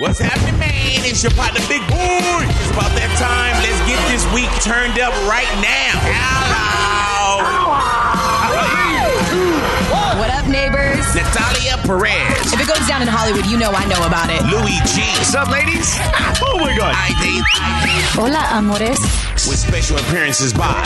What's happening, man? It's your partner, Big Boy. It's about that time. Let's get this week turned up right now. Hello. What up, neighbors? Natalia Perez. If it goes down in Hollywood, you know I know about it. Louis G. What's up, ladies? Oh my God. ID. Hola, amores. With special appearances by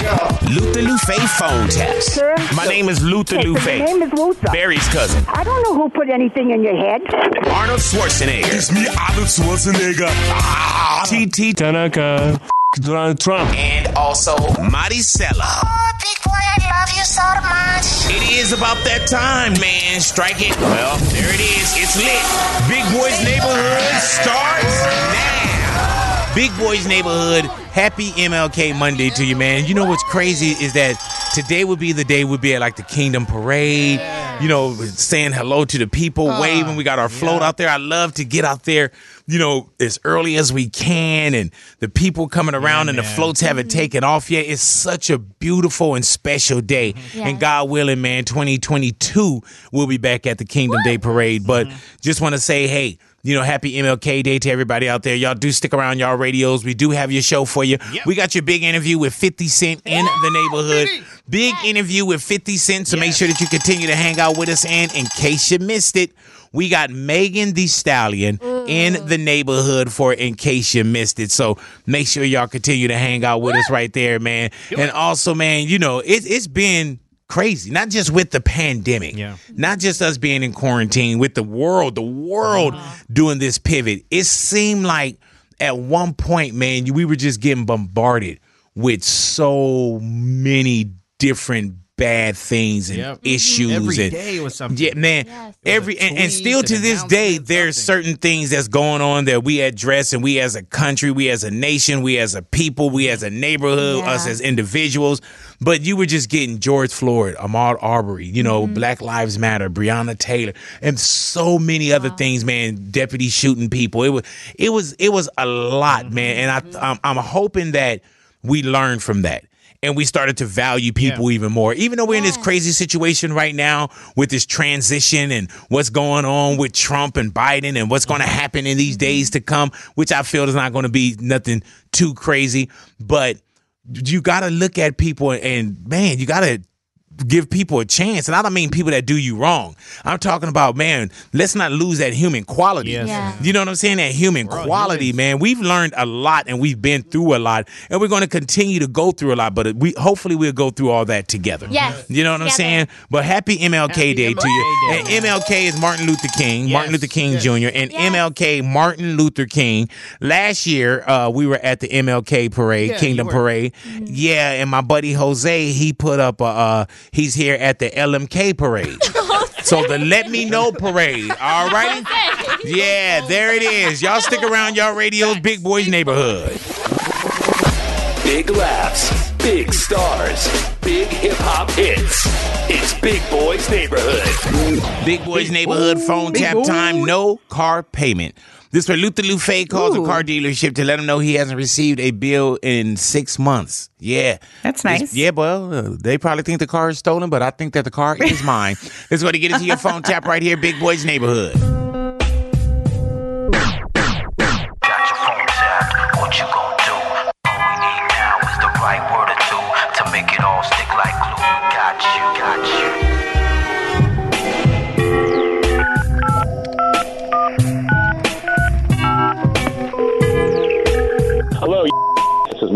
Luther Lufe Phone Taps. Sir? My name is Luther Okay, so Lufe. your name is Luther. Barry's cousin. I don't know who put anything in your head. Arnold Schwarzenegger. It's me, Arnold Schwarzenegger. Ah. TT. Tanaka. Donald Trump. And also Maricela. Oh, big boy, I love you so much. It is about that time, man. Strike it. Well, there it is. It's lit. Big Boys Neighborhood starts now. Big Boys Neighborhood. Happy MLK Monday to you, man. You know what's crazy is that today would be the day we'd be at like the Kingdom Parade, you know, saying hello to the people, waving. We got our float out there. I love to get out there, you know, as early as we can, and the people coming around and the floats haven't mm-hmm. taken off yet. It's such a beautiful and special day. Mm-hmm. And God willing, man, 2022 we'll be back at the Kingdom Day Parade. But mm-hmm. just want to say, hey, you know, happy MLK Day to everybody out there. Y'all do stick around y'all radios. We do have your show for you. We got your big interview with 50 Cent in the neighborhood. Big interview with 50 Cent. So make sure that you continue to hang out with us. And in case you missed it, we got Megan Thee Stallion in the neighborhood for in case you missed it. So make sure y'all continue to hang out with us right there, man. And also, man, you know, it, it's been crazy, not just with the pandemic, Yeah. not just us being in quarantine, with the world, the world uh-huh. doing this pivot. It seemed like at one point, man, we were just getting bombarded with so many different bad things and Yep. issues Every and day was something. yeah man Yes. every and, and still to this day there's something. certain things that's going on that we address and we as a country we as a nation we as a people we as a neighborhood Yeah. us as individuals but you were just getting george floyd ahmaud arbery you know Mm-hmm. black lives matter breonna taylor and so many other things man deputies shooting people it was it was it was a lot Mm-hmm. man and i I'm, I'm hoping that we learn from that and we started to value people even more. Even though we're in this crazy situation right now with this transition and what's going on with Trump and Biden and what's going to mm-hmm. happen in these days mm-hmm. to come, which I feel is not going to be nothing too crazy, but you got to look at people and man, you got to give people a chance. And I don't mean people that do you wrong. I'm talking about, man, let's not lose that human quality. Yes. Yeah. You know what I'm saying? That human all quality, man. We've learned a lot and we've been through a lot and we're going to continue to go through a lot, but we hopefully we'll go through all that together. Yes. You know what I'm saying? But happy MLK Happy Day to you. MLK And MLK is Martin Luther King, Martin Luther King yes. Jr. and Yes. MLK Martin Luther King. Last year, uh, we were at the MLK parade, Yeah, Kingdom you were. Parade. Yeah, and my buddy Jose, he put up a uh, he's here at the LMK parade. so the Let Me Know parade. All right. Yeah, there it is. Y'all stick around y'all radios, Big Boys Neighborhood. Big laughs, big stars, big hip hop hits. It's Big Boy's Neighborhood. Big Boys Neighborhood phone tap time, no car payment. This where Luther Lufe calls a car dealership to let him know he hasn't received a bill in six months. Yeah. That's This- nice. yeah, well, uh, they probably think the car is stolen, but I think that the car is mine. This is what to get into your phone tap right here, Big Boys Neighborhood.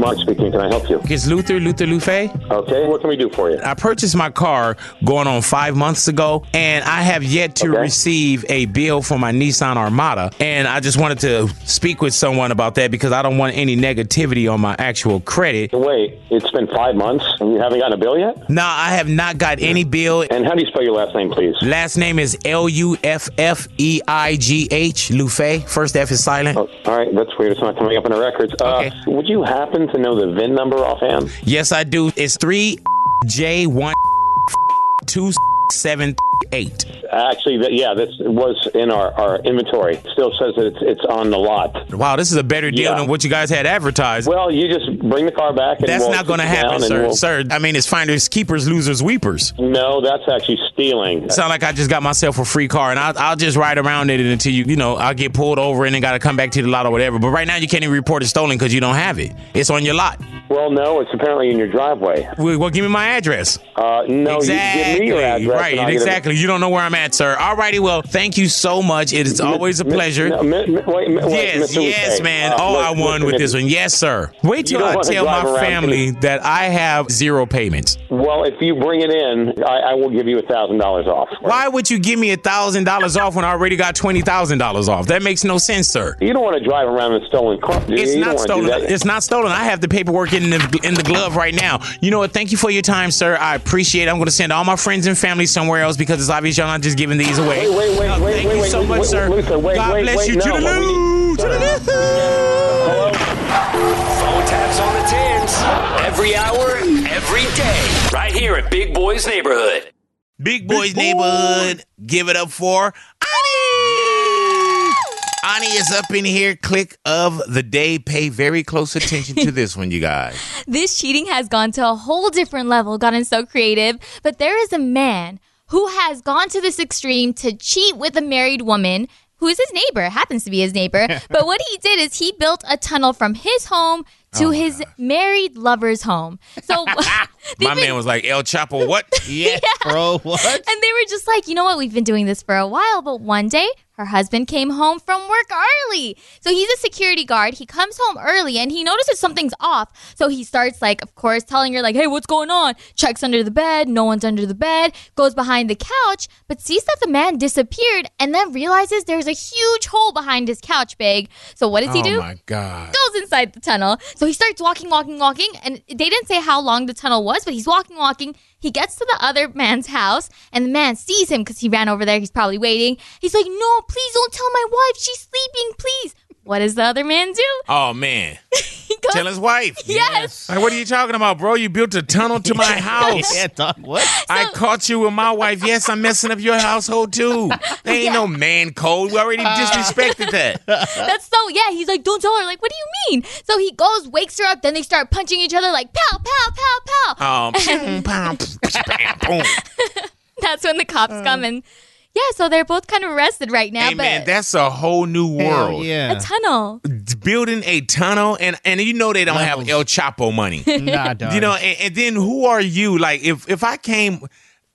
Mark speaking. Can I help you? It's Luther, Luther Lufe. Okay, what can we do for you? I purchased my car going on five months ago, and I have yet to Okay. receive a bill for my Nissan Armada. And I just wanted to speak with someone about that because I don't want any negativity on my actual credit. Wait, it's been five months and you haven't gotten a bill yet? No, I have not got any bill. And how do you spell your last name, please? Last name is L U F F E I G H, Lufe. First F is silent. Oh, all right, that's weird. It's not coming up in the records. Uh, Okay. Would you happen to know the VIN number offhand? Yes, I do. It's 3J1 278. Actually, yeah, this was in our, our inventory. Still says that it's, it's on the lot. Wow, this is a better deal Yeah. than what you guys had advertised. Well, you just bring the car back. And That's we'll not going to happen, sir. we'll- Sir, I mean, it's finders, keepers, losers, weepers. No, that's actually stealing. Sound like I just got myself a free car, and I'll, I'll just ride around in it until you, you know, I'll get pulled over and then got to come back to the lot or whatever. But right now, you can't even report it stolen because you don't have it. It's on your lot. Well, no, it's apparently in your driveway. Well, well, give me my address. Uh, no, exactly. you give me your address. right, it- exactly. You don't know where I'm at, sir. All righty. well, thank you so much. It is always a pleasure. no, mi- mi- wait, mi- Yes, yes, man. Uh, oh, look, I won listen, with this one. Yes, sir. Wait till I tell my family that I have zero payments. Well, if you bring it in, I, I will give you a thousand dollars off. Why would you give me a thousand dollars off when I already got twenty thousand dollars off? That makes no sense, sir. You don't want to drive around in a stolen car. It's you not stolen. It's not stolen. I have the paperwork in the in the glove right now. You know what? Thank you for your time, sir. I appreciate it. I'm going to send all my friends and family somewhere else because it's obvious y'all not just giving these away. Wait, wait, wait, No, wait, thank wait, you wait, so wait, much, wait, sir. Luther, wait, God wait, bless wait, you. no, Toodaloo, what we need- toodaloo. Hello? Phone taps on the tins. Every hour, every day. Right here at Big Boy's Neighborhood. Big Boys Neighborhood. Give it up for Ani. Ani is up in here. Click of the day. Pay very close attention to this one, you guys. This cheating has gone to a whole different level, gotten so creative. But there is a man who has gone to this extreme to cheat with a married woman who is his neighbor, happens to be his neighbor. but what he did is he built a tunnel from his home to Oh, his married lover's home. So My been- man was like, El Chapo, what? Yeah, bro. What? and they were just like, you know what? We've been doing this for a while, but one day her husband came home from work early. So he's a security guard. He comes home early and he notices something's off. So he starts, like, of course, telling her, like, hey, what's going on? Checks under the bed. No one's under the bed. Goes behind the couch, but sees that the man disappeared and then realizes there's a huge hole behind his couch bag. So what does he oh do? Oh my God. goes inside the tunnel. So he starts walking, walking, walking, and they didn't say how long the tunnel was, but he's walking, walking. He gets to the other man's house, and the man sees him because he ran over there. He's probably waiting. He's like, "No, please don't tell my wife. She's sleeping. Please." What does the other man do? Oh man. Goes, Tell his wife. Yes. Like, what are you talking about, bro? You built a tunnel to my house. Yeah, dog. What? I caught you with my wife. Yes, I'm messing up your household too. There ain't no man code. We already disrespected that. That's so yeah. He's like, don't tell her. Like, what do you mean? So he goes, wakes her up. Then they start punching each other like pow, pow, pow, pow. Um, boom, pow, bam, boom. That's when the cops come and yeah. So they're both kind of arrested right now. Hey but man, that's a whole new Hell world. yeah. a tunnel. Building a tunnel, and and you know they don't Levels. have El Chapo money. Nah, dog. You know, and, and then who are you? Like, if if I came,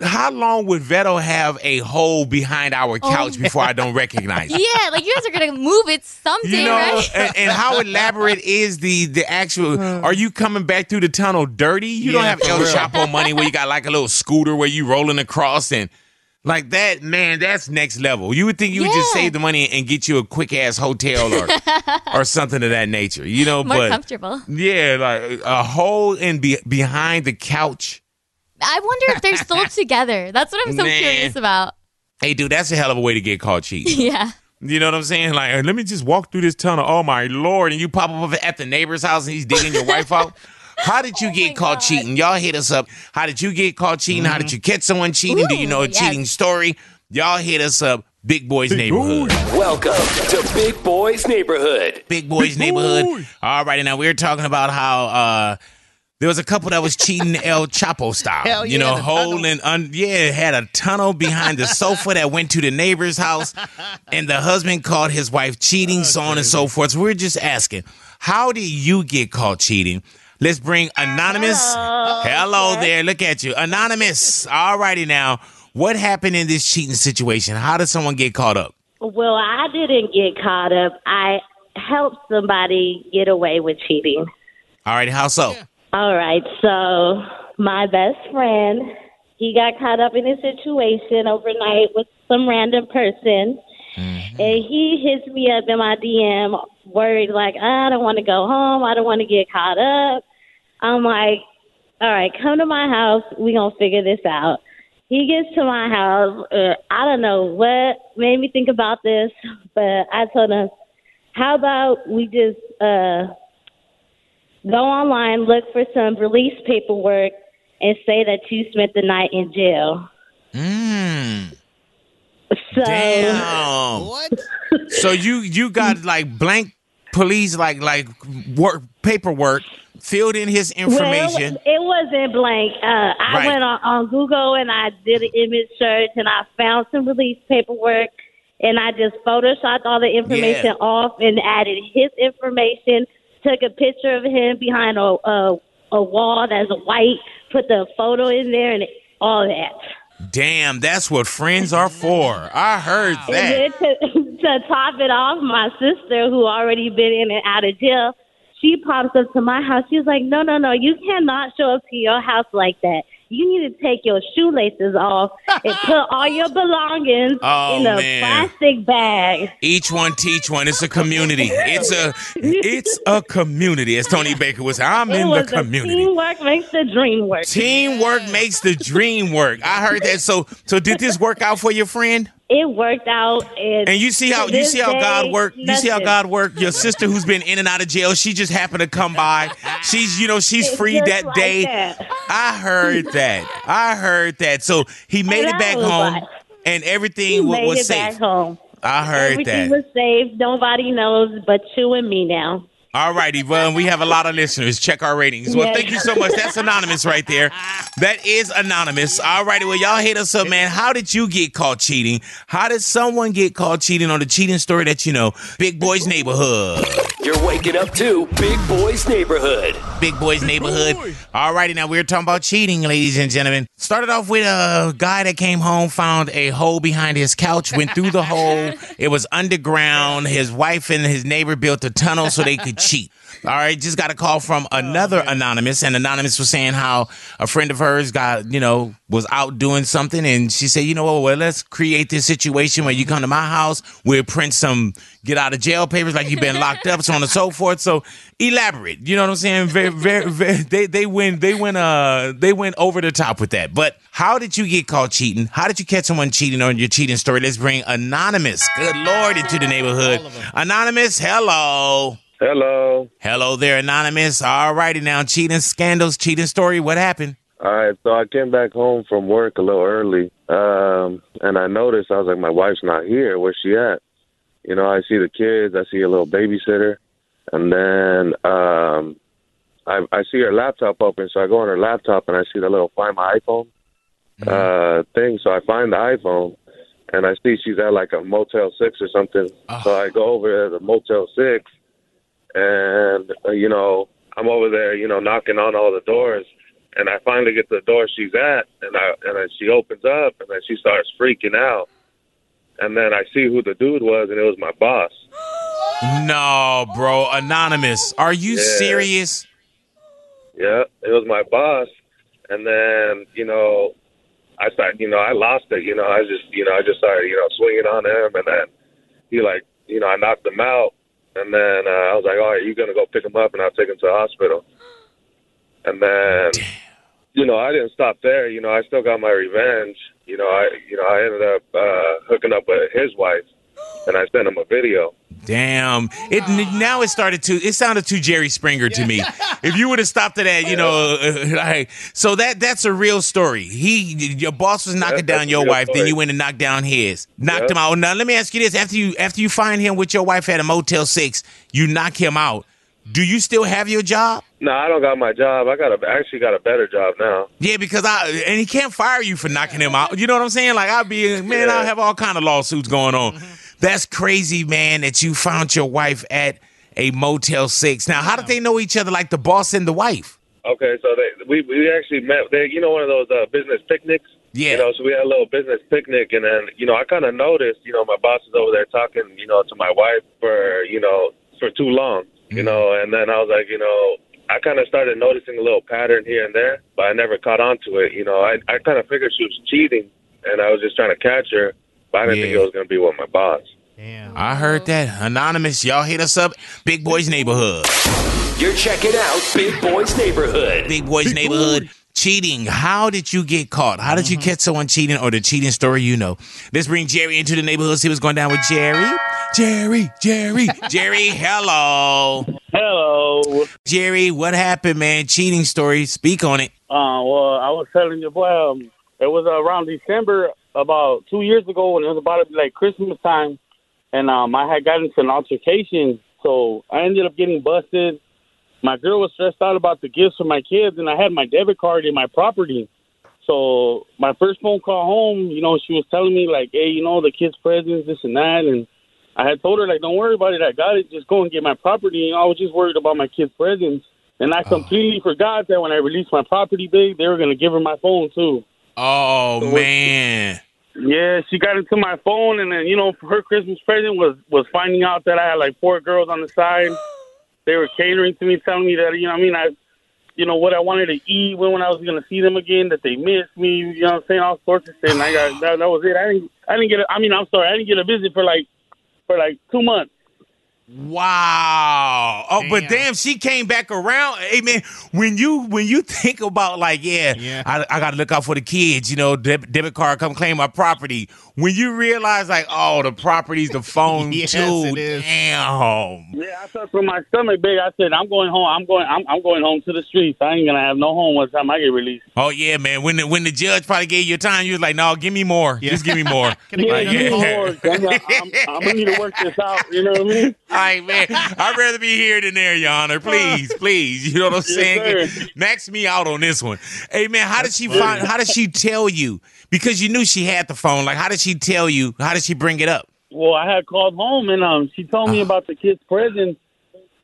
how long would Veto have a hole behind our oh couch before I don't recognize it? Yeah, like you guys are gonna move it someday, You know, right? and, and how elaborate is the the actual? Uh. Are you coming back through the tunnel dirty? You don't Yeah, have for El real. Chapo money where you got like a little scooter where you rolling across and like that. Man, that's next level. You would think you would just save the money and get you a quick ass hotel or or something of that nature. You know, More but comfortable. yeah, like a hole in be, behind the couch. I wonder if they're still together. That's what I'm so Man. curious about. Hey, dude, that's a hell of a way to get caught cheating. Yeah. You know what I'm saying? Like, let me just walk through this tunnel. Oh my lord! And you pop up at the neighbor's house and he's digging your wife out. How did you get caught cheating? Y'all hit us up. How did you get caught cheating? How did you catch someone cheating? Do you know a yes. cheating story? Y'all hit us up. Big Boys Neighborhood. Welcome to Big Boy's Neighborhood. Big Boys Neighborhood. All righty, now we were talking about how uh there was a couple that was cheating El Chapo style. Hell you yeah, know, holding hole un- yeah, had a tunnel behind the sofa that went to the neighbor's house, and the husband caught his wife cheating, so on and so forth. So we're just asking, how did you get caught cheating? Let's bring anonymous. Hello, there. Look at you, anonymous. All righty now. What happened in this cheating situation? How did someone get caught up? Well, I didn't get caught up. I helped somebody get away with cheating. All right, how so? All right, so my best friend, he got caught up in a situation overnight with some random person, mm-hmm. and he hits me up in my DM, worried like, I don't want to go home, I don't want to get caught up. I'm like, all right, come to my house, we gonna figure this out. He gets to my house, uh, I don't know what made me think about this, but I told him, how about we just uh go online, look for some release paperwork, and say that you spent the night in jail. Mm. So Damn. What? so you you got like blank police like like work paperwork filled in his information. Well, it wasn't blank. Uh, I Right. went on, on Google and I did an image search and I found some release paperwork and I just photoshopped all the information Yeah. off and added his information. Took a picture of him behind a a, a wall that's white. Put the photo in there and all that. Damn, that's what friends are for. I heard that. to, to top it off, my sister, who already been in and out of jail, she pops up to my house. She's like, "No, no, no! You cannot show up to your house like that. You need to take your shoelaces off and put all your belongings Oh, in a man. plastic bag." Each one teach one. It's a community. It's a it's a community. As Tony Baker was, I'm it in the was a community. teamwork makes the dream work. Teamwork makes the dream work. I heard that. So so did this work out for your friend? It worked out, and, And you see how you see how God day, work. You see how. God work. Your sister who's been in and out of jail, she just happened to come by. She's you know she's free that like day. that. I heard that. I heard that. So he made it back home, and everything was back safe. home. I heard Everything that. was safe. Nobody knows but you and me now. All righty, well, we have a lot of listeners. Check our ratings. Well, Yes. thank you so much. That's anonymous right there. That is anonymous. All righty, well, y'all hit us up, man. How did you get caught cheating? How did someone get caught cheating on the cheating story that you know? Big Boy's Neighborhood. You're waking up to Big Boy's Neighborhood. Big Boy's Neighborhood. All righty, now we're talking about cheating, ladies and gentlemen. Started off with a guy that came home, found a hole behind his couch, went through the hole. It was underground. His wife and his neighbor built a tunnel so they could cheat. All right, just got a call from another anonymous, and anonymous was saying how a friend of hers got, you know, was out doing something, and she said, you know what, well, let's create this situation where you come to my house, we'll print some get out of jail papers like you've been locked up, so on and so forth. So elaborate, you know what I'm saying? Very, very, very. They they went they went uh they went over the top with that. But how did you get caught cheating? How did you catch someone cheating on your cheating story? Let's bring anonymous. Good lord, into the neighborhood. Anonymous, hello. Hello. Hello there, Anonymous. All righty now. Cheating scandals, cheating story. What happened? All right, so I came back home from work a little early, um, and I noticed I was like, my wife's not here. Where's she at? You know, I see the kids, I see a little babysitter, and then um, I, I see her laptop open. So I go on her laptop and I see the little Find My iPhone uh, thing. So I find the iPhone, and I see she's at like a Motel Six or something. So I go over to the Motel Six, and uh, you know I'm over there, you know, knocking on all the doors, and I finally get to the door she's at, and I and then she opens up, and then she starts freaking out, and then I see who the dude was, and it was my boss. No, bro. Anonymous. Are you Yeah. serious? Yeah, it was my boss, and then you know, I started, you know, I lost it. You know, I just, you know, I just started, you know, swinging on him, and then he like, you know, I knocked him out, and then uh, I was like, all right, you're gonna go pick him up, and I'll take him to the hospital, and then, you know, I didn't stop there. You know, I still got my revenge. You know, I, you know, I ended up uh, hooking up with his wife, and I sent him a video. Damn. It now it started to it sounded too Jerry Springer to me. If you would have stopped it at that, you know, like so that that's a real story. He your boss was knocking that's down your wife, then you went and knocked down his. Knocked Yep. him out. Now let me ask you this. After you after you find him with your wife at a Motel 6, you knock him out. Do you still have your job? No, I don't got my job. I got a, I actually got a better job now. Yeah, because I and he can't fire you for knocking him out. You know what I'm saying? Like I'll be man, I'll have all kind of lawsuits going on. Mm-hmm. That's crazy, man, that you found your wife at a Motel Six. Now, how did they know each other like the boss and the wife? Okay, so they we we actually met. They, you know, one of those uh, business picnics. Yeah. You know, so we had a little business picnic, and then you know, I kind of noticed, you know, my boss is over there talking, you know, to my wife for you know for too long, you know, and then I was like, you know, I kind of started noticing a little pattern here and there, but I never caught on to it. You know, I I kind of figured she was cheating, and I was just trying to catch her, but I didn't think Yeah. it was going to be with my boss. I heard that. Anonymous, y'all hit us up. Big Boys Neighborhood. You're checking out Big Boys Neighborhood. Big Boys Neighborhood. Cheating. How did you get caught? How did you catch someone cheating or the cheating story you know? Let's bring Jerry into the neighborhood. See what's going down with Jerry. Jerry, Jerry, Jerry, hello. Hello. Jerry, what happened, man? Cheating story. Speak on it. Uh, well, I was telling you, boy, um, it was around December about two years ago when it was about to be like Christmas time, and um, I had gotten into an altercation, so I ended up getting busted. My girl was stressed out about the gifts for my kids, and I had my debit card in my property. So my first phone call home, you know, she was telling me like, "Hey, you know, the kids' presents, this and that," and I had told her like, "Don't worry about it. I got it. Just go and get my property." And I was just worried about my kids' presents, and I completely forgot that when I released my property, big, they were gonna give her my phone too. Oh, man. Yeah, she got into my phone, and then you know, her Christmas present was was finding out that I had like four girls on the side. They were catering to me, telling me that you know, I mean, I, you know, what I wanted to eat when when I was gonna see them again, that they missed me. You know, what I'm saying all sorts of shit. And I got that, that was it. I didn't, I didn't get. A, I mean, I'm sorry, I didn't get a visit for like, for like two months. Wow. Oh, but damn, she came back around. Hey man, when you when you think about like, yeah, I, I gotta look out for the kids, you know, deb- debit card come claim my property. When you realize like, oh, the property's the phone Yes, too. it is. Damn. Yeah, I felt from my stomach, big. I said, I'm going home. I'm going. I'm, I'm going home to the streets. I ain't gonna have no home once time I get released. Oh yeah, man. When the when the judge probably gave you time, you was like, no, give me more. Just give me more. Yeah, Like, give me more. I'm, I'm, I'm gonna need to work this out. You know what I mean? Right, man. I'd rather be here than there, Your Honor. Please, please. You know what I'm saying? sir. Max me out on this one. Hey, man, how did she find? How did she tell you? Because you knew she had the phone. Like, how did she tell you? How did she bring it up? Well, I had called home and um, she told me about the kid's present,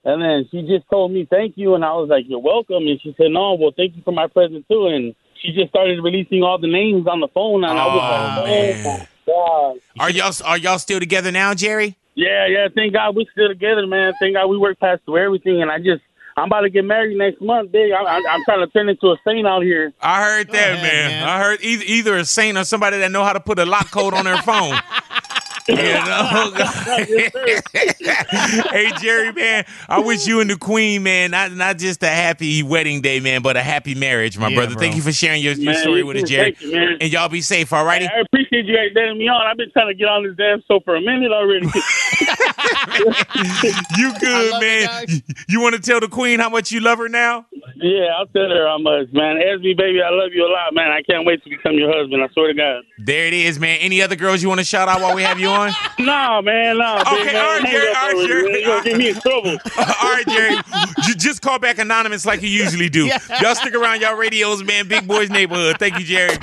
and then she just told me thank you, and I was like, you're welcome, and she said, no, well, thank you for my present too, and she just started releasing all the names on the phone, and I was like, oh my god. Are y'all are y'all still together now, Jerry? Yeah, yeah. Thank God we're still together, man. Thank God we work past through everything, and I just. I'm about to get married next month, big. I, I, I'm trying to turn into a saint out here. I heard that, man. I heard either either a saint or somebody that know how to put a lock code on their phone. You know? hey Jerry, man, I wish you and the Queen, man, not not just a happy wedding day, man, but a happy marriage, my Yeah, brother. bro. Thank you for sharing your, your Man, story you with us, Jerry. You, man. And y'all be safe, all righty? I appreciate you guys letting me on. I've been trying to get on this damn show for a minute already. You good, man? You, you want to tell the Queen how much you love her now? yeah, I'll tell her how much, man. Esme, baby, I love you a lot, man. I can't wait to become your husband. I swear to God. There it is, man. Any other girls you want to shout out while we have you on? No, man, no. Okay, big, all right, hang Jerry, all right, Jerry. man. You gonna get me in trouble. All right, Jerry. J- just call back anonymous like you usually do. Y'all stick around, y'all radios, man. Big Boys Neighborhood. Thank you, Jerry.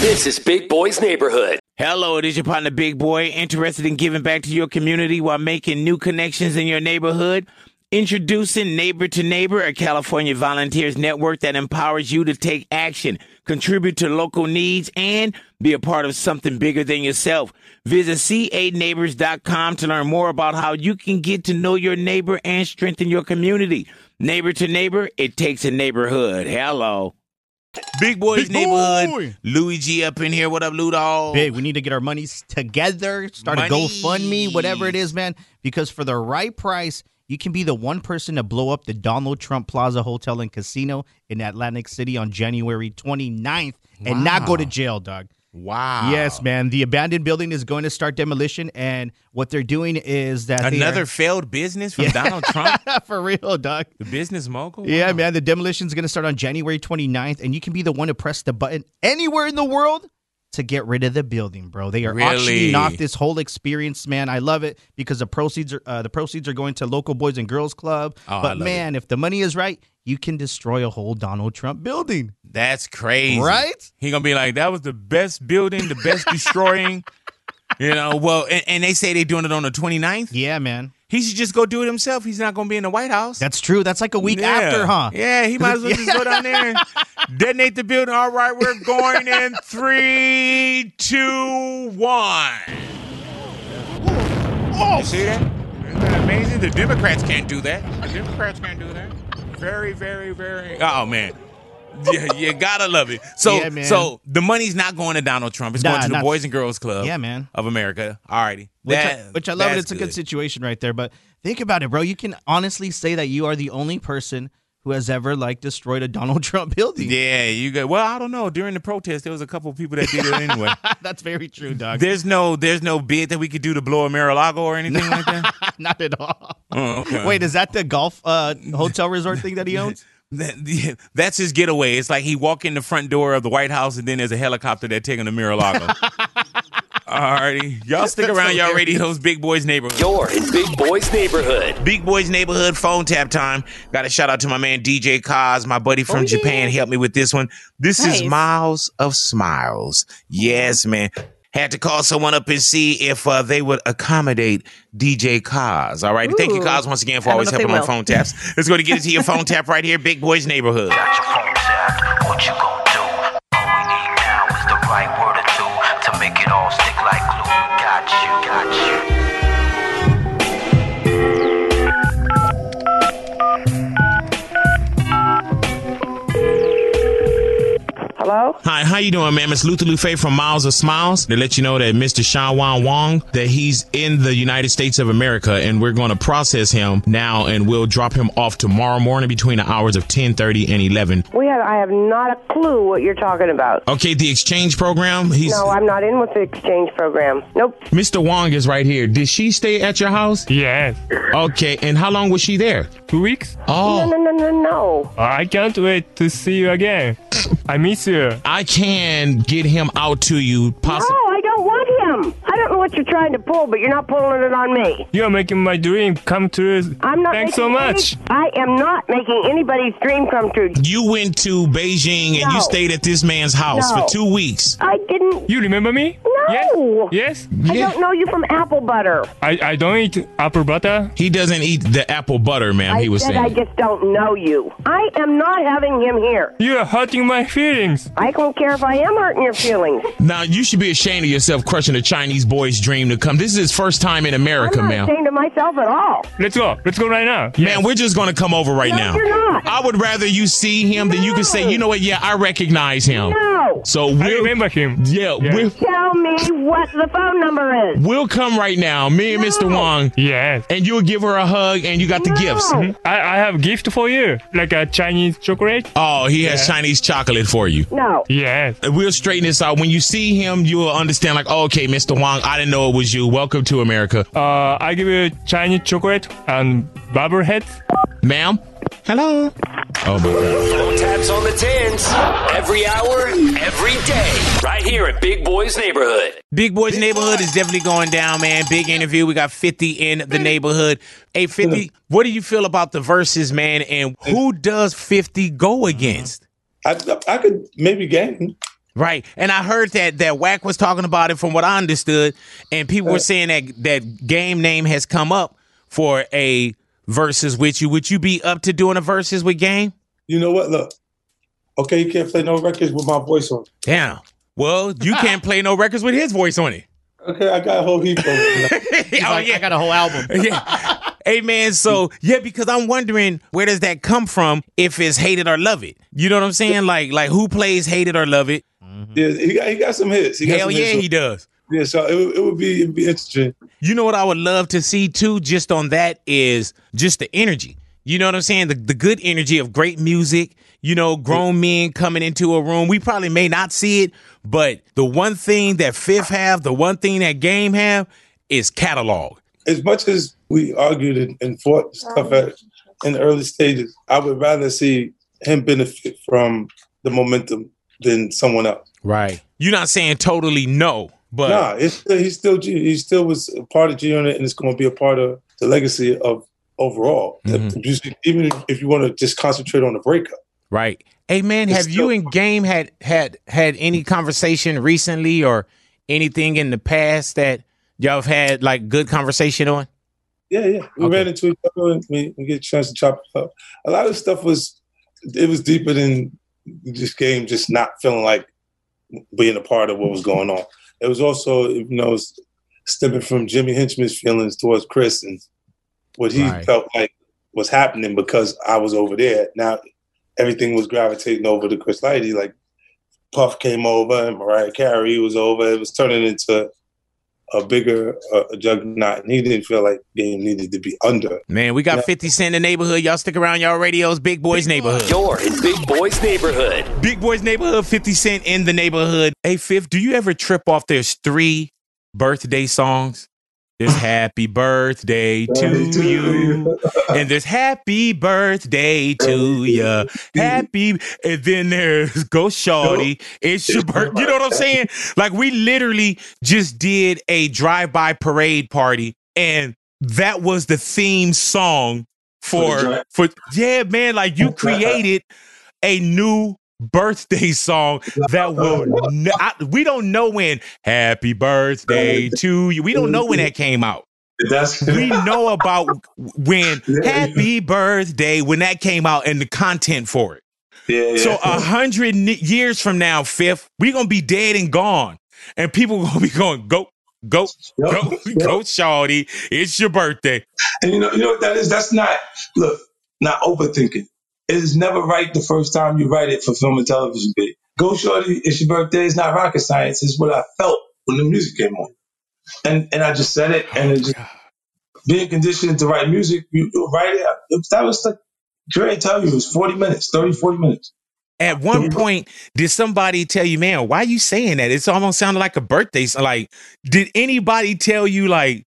This is Big Boys Neighborhood. Hello, it is your partner, Big Boy, interested in giving back to your community while making new connections in your neighborhood. Introducing Neighbor to Neighbor, a California volunteers network that empowers you to take action, contribute to local needs, and be a part of something bigger than yourself. Visit ca-neighbors.com to learn more about how you can get to know your neighbor and strengthen your community. Neighbor to Neighbor, it takes a neighborhood. Hello. Big Boys Big Neighborhood. boy. Louis G up in here. What up, Lou Dog? Big, we need to get our monies together, start Money. a GoFundMe, whatever it is, man. Because for the right price, you can be the one person to blow up the Donald Trump Plaza Hotel and Casino in Atlantic City on January 29th and not go to jail, dog. Wow. Yes, man. The abandoned building is going to start demolition, and what they're doing is that Another are- failed business from Yeah. Donald Trump? for real, dog. The business mogul? Yeah, man. The demolition is going to start on January 29th, and you can be the one to press the button anywhere in the world to get rid of the building, bro. They are Really? auctioning off this whole experience, man. I love it because the proceeds are uh, the proceeds are going to local boys and girls club. Oh, but man, if the money is right, you can destroy a whole Donald Trump building. That's crazy. Right? He gonna be like, that was the best building, the best destroying. You know, well, and, and they say they're doing it on the 29th. Yeah, man. He should just go do it himself. He's not gonna be in the White House. That's true. That's like a week Yeah. after, huh? Yeah, he might as well just go down there and detonate the building. All right, we're going in three, two, one. Oh! You see that? Isn't that amazing? The Democrats can't do that. The Democrats can't do that. Very, very, very. Oh man. Yeah, you gotta love it. So, Yeah, so the money's not going to Donald Trump. It's Nah, going to the Boys and Girls Club. Yeah, man. Of America. Alrighty. Which, I, which I love. it. It's a good situation right there. But think about it, bro. You can honestly say that you are the only person who has ever like destroyed a Donald Trump building. Yeah, you got. Well, I don't know. During the protest, there was a couple people that did it anyway. That's very true, dog. There's no, there's no bid that we could do to blow a Mar-a-Lago or anything like that. Not at all. Oh, okay. Wait, is that the golf uh, hotel resort thing that he owns? That, yeah, that's his getaway. It's like he walk in the front door of the White House, and then there's a helicopter that take him to Mar-a-Lago. Alrighty, y'all stick That's around. Y'all hilarious. ready? Those Big Boys neighborhood. You're in Big Boys neighborhood. Big Boys neighborhood phone tap time. Got a shout out to my man DJ Kaz, my buddy from Oh, Japan. He helped me with this one. This Nice. is Miles of Smiles. Yes, man. Had to call someone up and see if uh, they would accommodate DJ Cos. All right. Thank you, Cos, once again for always helping they on will. phone taps. Let's go to get into your phone tap right here, Big Boys neighborhood. Hi, how you doing, ma'am? It's Luther Lufe from Miles of Smiles. To let you know that Mr. Sean Wan Wong, that he's in the United States of America, and we're going to process him now, and we'll drop him off tomorrow morning between the hours of 10:30 and 11. We have. I have not a clue what you're talking about. Okay, the exchange program. He's no, I'm not in with the exchange program. Nope. Mr. Wong is right here. Did she stay at your house? Yes. Okay, and how long was she there? Two weeks? Oh. No, no, no, no, no. I can't wait to see you again. I miss you. I can get him out to you. Possibly. No, I don't want him. I don't know what you're trying to pull, but you're not pulling it on me. You are making my dream come true. I'm not. Thanks so making any- much. I am not making anybody's dream come true. You went to Beijing and you stayed at this man's house No. for two weeks. I didn't. You remember me? No. Yes? I don't know you from apple butter. I, I don't eat apple butter. He doesn't eat the apple butter, ma'am. I he was said saying. I just don't know you. I am not having him here. You are hurting my feelings. I don't care if I am hurting your feelings. Now you should be ashamed of yourself crushing a Chinese boy's dream to come. This is his first time in America, man I'm not ma'am. ashamed of myself at all. Let's go. Let's go right now. Man, we're just gonna come over right No, now. you're not. I would rather you see him than you can say, you know what? Yeah, I recognize him. No. So we'll remember him. Yeah, we'll Tell me what the phone number is. we'll come right now, me and Mr. Wong. Yes. And you'll give her a hug, and you got the gifts. Mm-hmm. I, I have a gift for you, like a Chinese chocolate. Oh, he has Yeah. Chinese chocolate for you. No. Yes. And We'll straighten this out. When you see him, you'll understand. Like, oh, okay, Mr. Wong, I didn't know it was you. Welcome to America, Uh, I give you Chinese chocolate and bubble heads. ma'am. Hello. Oh my God. Phone taps on the tens. Every hour, every day. Right here at Big Boys Neighborhood. Big Boys Neighborhood is definitely going down, man. Big interview. We got 50 in the neighborhood. Hey, 50, what do you feel about the verses, man? And who does 50 go against? I, I could maybe game. Right. And I heard that that Wack was talking about it from what I understood. And people were saying that that game name has come up for a versus with you. Would you be up to doing a versus with game? You know what? Look, okay, you can't play no records with my voice on. Damn. Well, you can't play no records with his voice on it. Okay, I got a whole heap of them. oh, yeah. I got a whole album. yeah. Hey man, so yeah, because I'm wondering where does that come from if it's hate it or love it? You know what I'm saying? Like like who plays hate it or love it? Yeah, he got he got some hits. He got Hell some yeah, hits. he does. Yeah, so it, would- it would be it'd be interesting. You know what I would love to see too, just on that is just the energy. You know what I'm saying? The the good energy of great music. You know, grown men coming into a room. We probably may not see it, but the one thing that Fifth have, the one thing that Game have, is catalog. As much as we argued and, and fought stuff at in the early stages, I would rather see him benefit from the momentum than someone else. Right. You're not saying totally no, but nah, it's still, he's still He still was a part of G Unit, and it's going to be a part of the legacy of overall. Mm-hmm. The even if you want to just concentrate on the breakup. Right. Hey man, have you and Game had had had any conversation recently or anything in the past that y'all have had like good conversation on? Yeah, yeah. We ran into each other and we, we get a chance to chop it up. A lot of stuff was it was deeper than this game just not feeling like being a part of what was going on. It was also, you know, stemming from Jimmy Henchman's feelings towards Chris and what he Right. felt like was happening because I was over there. Now everything was gravitating over to Chris Lighty. Like Puff came over and Mariah Carey was over. It was turning into a bigger uh, juggernaut, and he didn't feel like game needed to be under. Man, we got Yeah. 50 Cent in the neighborhood. Y'all stick around, y'all radios, Big Boys Neighborhood. You're in Big Boys Neighborhood. Big Boys Neighborhood, 50 Cent in the neighborhood. Hey, Fifth, do you ever trip off there's three birthday songs? There's Happy Birthday to you. And there's Happy Birthday to you. Happy. And then there's Go Shorty. It's your birthday. You know what I'm saying? Like, we literally just did a drive by parade party, and that was the theme song for, for, yeah, man, like you created a new birthday song that will n- I- we don't know when. Happy birthday to you. We don't know when that came out. That's we know about when happy birthday when that came out and the content for it. Yeah, so a hundred years from now fifth we're gonna be dead and gone. And people gonna be going go go go go shawty. It's your birthday. And you know, you know what that is? That's not look, not overthinking. It is never right the first time you write it for film and television. Big. Go shorty, it's your birthday. It's not rocket science. It's what I felt when the music came on, and and I just said it, oh and it just being conditioned to write music, you, you write it. That was like Dre tell you it was forty minutes, 30, 40 minutes. At one mm-hmm. point, did somebody tell you, man, why are you saying that? It's almost sounded like a birthday. song. Like, did anybody tell you like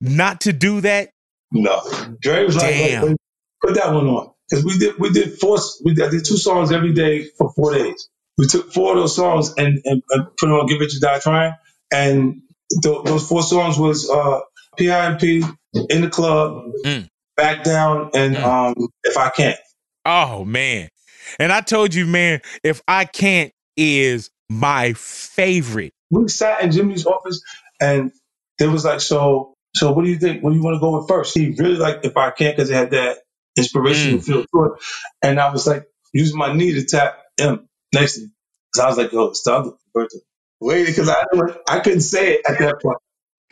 not to do that? No, Dre was like, Damn. "Wait, wait, put that one on because we did we did four we did, I did two songs every day for four days. We took four of those songs and, and, and put it on "Get Rich or Die Trying," and th- those four songs was uh, PIMP in the club, Mm. back down, and um, if I can't. Oh man. And I told you, man, if I can't is my favorite. we sat in Jimmy's office and it was like, so, so what do you think? What do you want to go with first? He really liked if I can't because it had that inspirational mm. feel to it. And I was like, using my knee to tap him next to me. So I was like, yo, it's the other birthday. Wait, because I I couldn't say it at that point.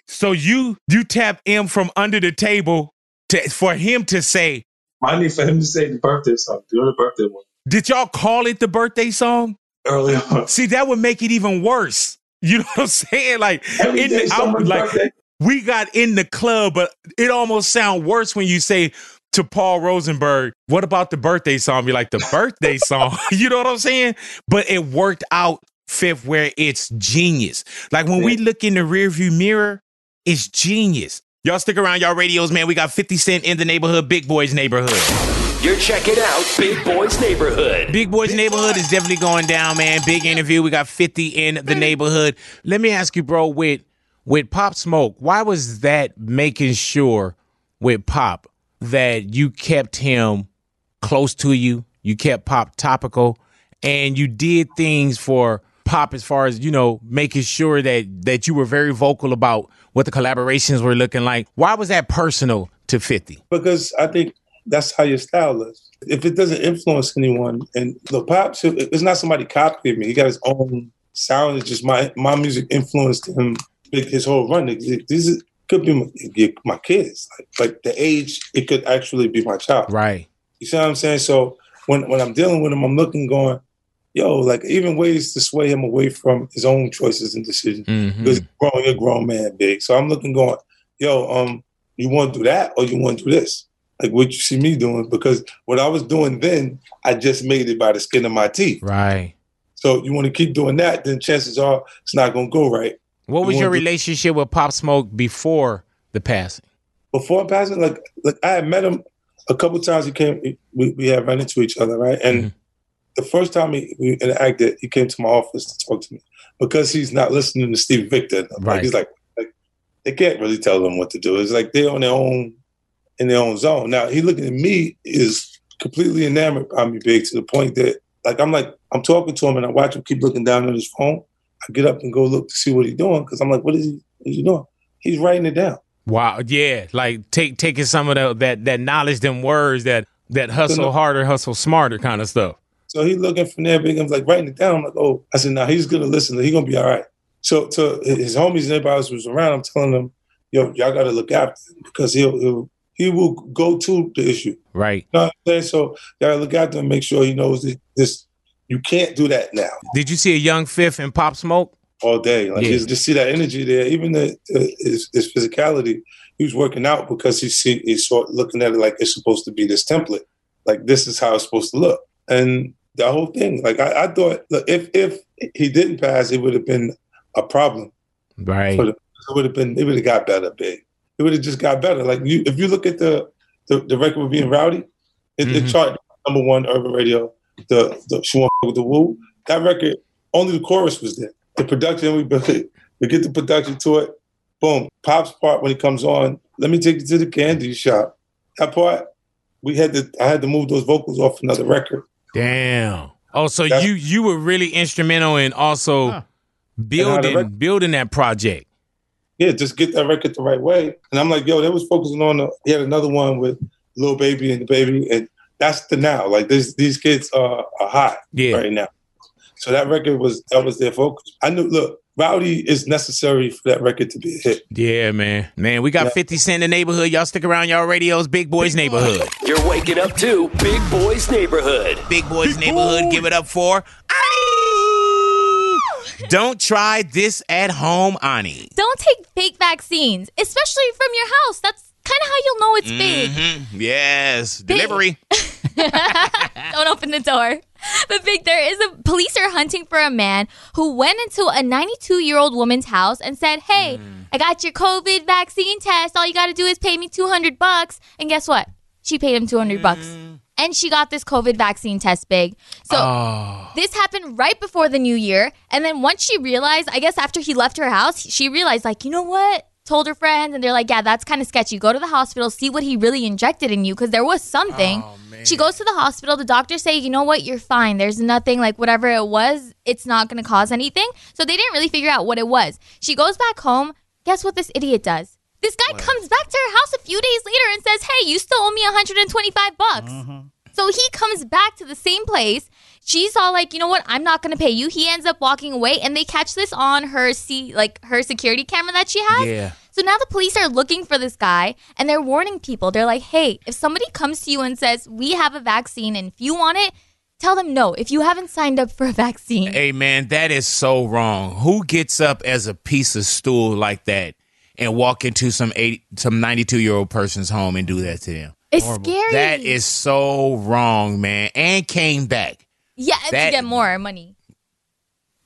So you you tap Em from under the table to for him to say, need for him to say the birthday song, do the birthday one did y'all call it the birthday song? early on. See, that would make it even worse. You know what I'm saying? Like, Every in the, I- like birthday. we got in the club, but it almost sound worse when you say to Paul Rosenberg, "What about the birthday song?" Be like the birthday song. you know what I'm saying? But it worked out fifth where it's genius. Like when we look in the rearview mirror, it's genius. Y'all stick around, y'all radios, man. We got 50 Cent in the neighborhood, Big Boys neighborhood. You're checking out Big Boys Neighborhood. Big Boys Neighborhood is definitely going down, man. Big interview. We got 50 in the neighborhood. Let me ask you, bro, with with Pop Smoke, why was that making sure with Pop that you kept him close to you, you kept Pop topical, and you did things for Pop as far as, you know, making sure that that you were very vocal about what the collaborations were looking like. Why was that personal to 50? because I think that's how your style is. If it doesn't influence anyone, and the pops, it's not somebody copying me. He got his own sound. It's just my my music influenced him his whole run. These could be my, my kids. Like, like the age, it could actually be my child. Right. You see what I'm saying? So when when I'm dealing with him, I'm looking, going, yo, like even ways to sway him away from his own choices and decisions. Mhm. Because growing a grown man big. So I'm looking, going, yo, um, you want to do that or you want to do this? Like what you see me doing? Because what I was doing then, I just made it by the skin of my teeth. Right. So you want to keep doing that, then chances are it's not going to go right. What was your relationship with Pop Smoke before the passing? before passing, like like I had met him a couple times. He came, we, we had run into each other, right? And mm-hmm. the first time he, we interacted, he came to my office to talk to me because he's not listening to Steve Victor. Like Right. he's like, like they can't really tell them what to do. It's like they're on their own in their own zone. Now he looking at me is completely enamored by me, big to the point that like I'm like I'm talking to him and I watch him keep looking down at his phone. I get up and go look to see what he's doing because I'm like, what is he? What is he doing? He's writing it down. Wow, yeah, like take taking some of the, that that knowledge, them words that that hustle harder, hustle smarter kind of stuff. So he's looking from there, big. I'm like writing it down. I'm like, oh, I said, now he's gonna listen. He's gonna be all right. So to his homies and everybody else was around, I'm telling them, yo, y'all got to look after him because he'll he'll he will go to the issue. Right. You know what I'm saying? So gotta look out there and make sure he knows that this. You can't do that now. Did you see a young Fifth in Pop Smoke? all day. Like Yeah. just, just see that energy there. Even the, the his, his physicality, he was working out because he see he saw looking at it like it's supposed to be this template. Like this is how it's supposed to look. And the whole thing, like I, I thought, look, if if he didn't pass, it would have been a problem. Right. The, it would have been. It would have got better, big. It would have just got better. Like you, if you look at the the, the record with being rowdy, it, it mm-hmm. charted number one urban radio. The the she won't with the woo. That record, only the chorus was there. The production we built it. We get the production to it. Boom. Pop's part when he comes on. Let me take you to the candy shop. That part, we had to. I had to move those vocals off another record. Damn. Oh, so you you were really instrumental in also And how the building rec- building that project. yeah, just get that record the right way. And I'm like, yo, they was focusing on the, he had another one with Lil Baby and DaBaby, and that's the now. Like this, these kids are, are hot Yeah. right now. So that record was that was their focus. I knew. Look, Roddy is necessary for that record to be a hit. Yeah, man. Man, we got Yeah. 50 Cent in the neighborhood. Y'all stick around y'all radios, Big Boys Neighborhood. You're waking up to Big Boys Neighborhood. Big Boys Neighborhood, give it up for Ani. Don't try this at home, Ani. Don't take fake vaccines, especially from your house. That's kind of how you'll know it's fake. Mhm. Yes, delivery. Don't open the door. But Big, there is a police are hunting for a man who went into a 92 year old woman's house and said, "Hey, hmm. I got your COVID vaccine test. All you got to do is pay me 200 bucks." And guess what? She paid him 200 bucks, hmm. and she got this COVID vaccine test. Big. So Oh. this happened right before the new year, and then once she realized, I guess after he left her house, she realized, like, you know what? Told her friends, and they're like, "Yeah, that's kind of sketchy. Go to the hospital, see what he really injected in you, because there was something." Oh, she goes to the hospital. The doctors say, you know what, you're fine. There's nothing like whatever it was, it's not going to cause anything. So they didn't really figure out what it was. She goes back home. Guess what this idiot does? This guy comes back to her house a few days later and says, hey, you still owe me 125 bucks. Mm-hmm. So he comes back to the same place. She's all like, you know what? I'm not going to pay you. He ends up walking away, and they catch this on her see like her security camera that she has. Yeah. So now the police are looking for this guy and they're warning people. They're like, hey, if somebody comes to you and says, we have a vaccine and if you want it, tell them no. If you haven't signed up for a vaccine, Hey man, that is so wrong. Who gets up as a piece of stool like that and walk into some eight some 92 year old person's home and do that to them? it's scary. That is so wrong, man. And came back. Yeah, and that- to get more money.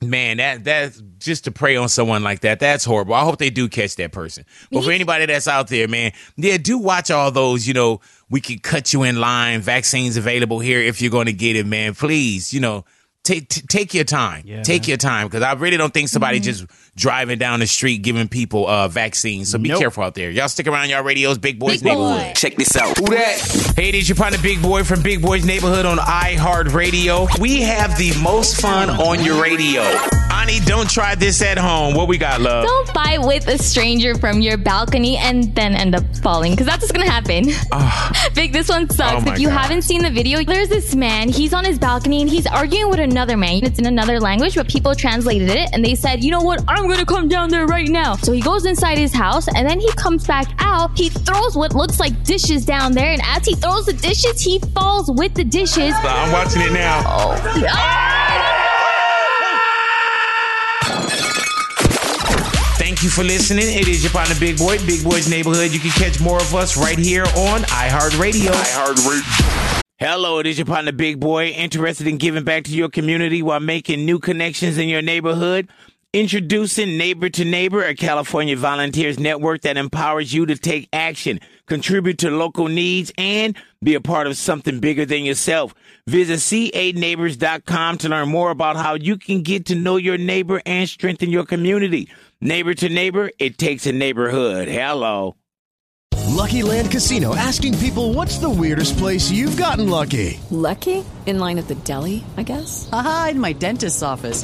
Man, that that's just to prey on someone like that. That's horrible. I hope they do catch that person. But for anybody that's out there, man, yeah, do watch all those. You know, we can cut you in line. Vaccines available here if you're going to get it, man. Please, you know, take t- take your time. take your time because I really don't think somebody just driving down the street giving people uh vaccines. So be Nope. careful out there. Y'all stick around y'all radios, Big Boys Big Neighborhood. boy. Check this out. Who that? Hey, this your partner, Big Boy from Big Boy's Neighborhood on iHeartRadio. We have the most fun on your radio. Ani, don't try this at home. What we got, love? Don't fight with a stranger from your balcony and then end up falling because that's what's going to happen. Ah. Big, this one sucks. Oh if you God. haven't seen the video, there's this man. He's on his balcony and he's arguing with another man. It's in another language, but people translated it and they said, you know what? I'm going to come down there right now. So he goes inside his house and then he comes back out. He throws what looks like dishes down there. And as he throws the dishes, he falls with the dishes. I'm watching it now. Oh. Ah! Thank you for listening. It is your partner, Big Boy, Big Boy's Neighborhood. You can catch more of us right here on iHeartRadio. iHeartRadio. Hello, it is your partner, Big Boy, interested in giving back to your community while making new connections in your neighborhood. Introducing Neighbor to Neighbor, a California volunteers network that empowers you to take action, contribute to local needs, and be a part of something bigger than yourself. Visit ca-neighbors.com to learn more about how you can get to know your neighbor and strengthen your community. Neighbor to neighbor, it takes a neighborhood. Hello. Lucky Land Casino asking people what's the weirdest place you've gotten lucky? Lucky? In line at the deli, I guess? Aha, in my dentist's office.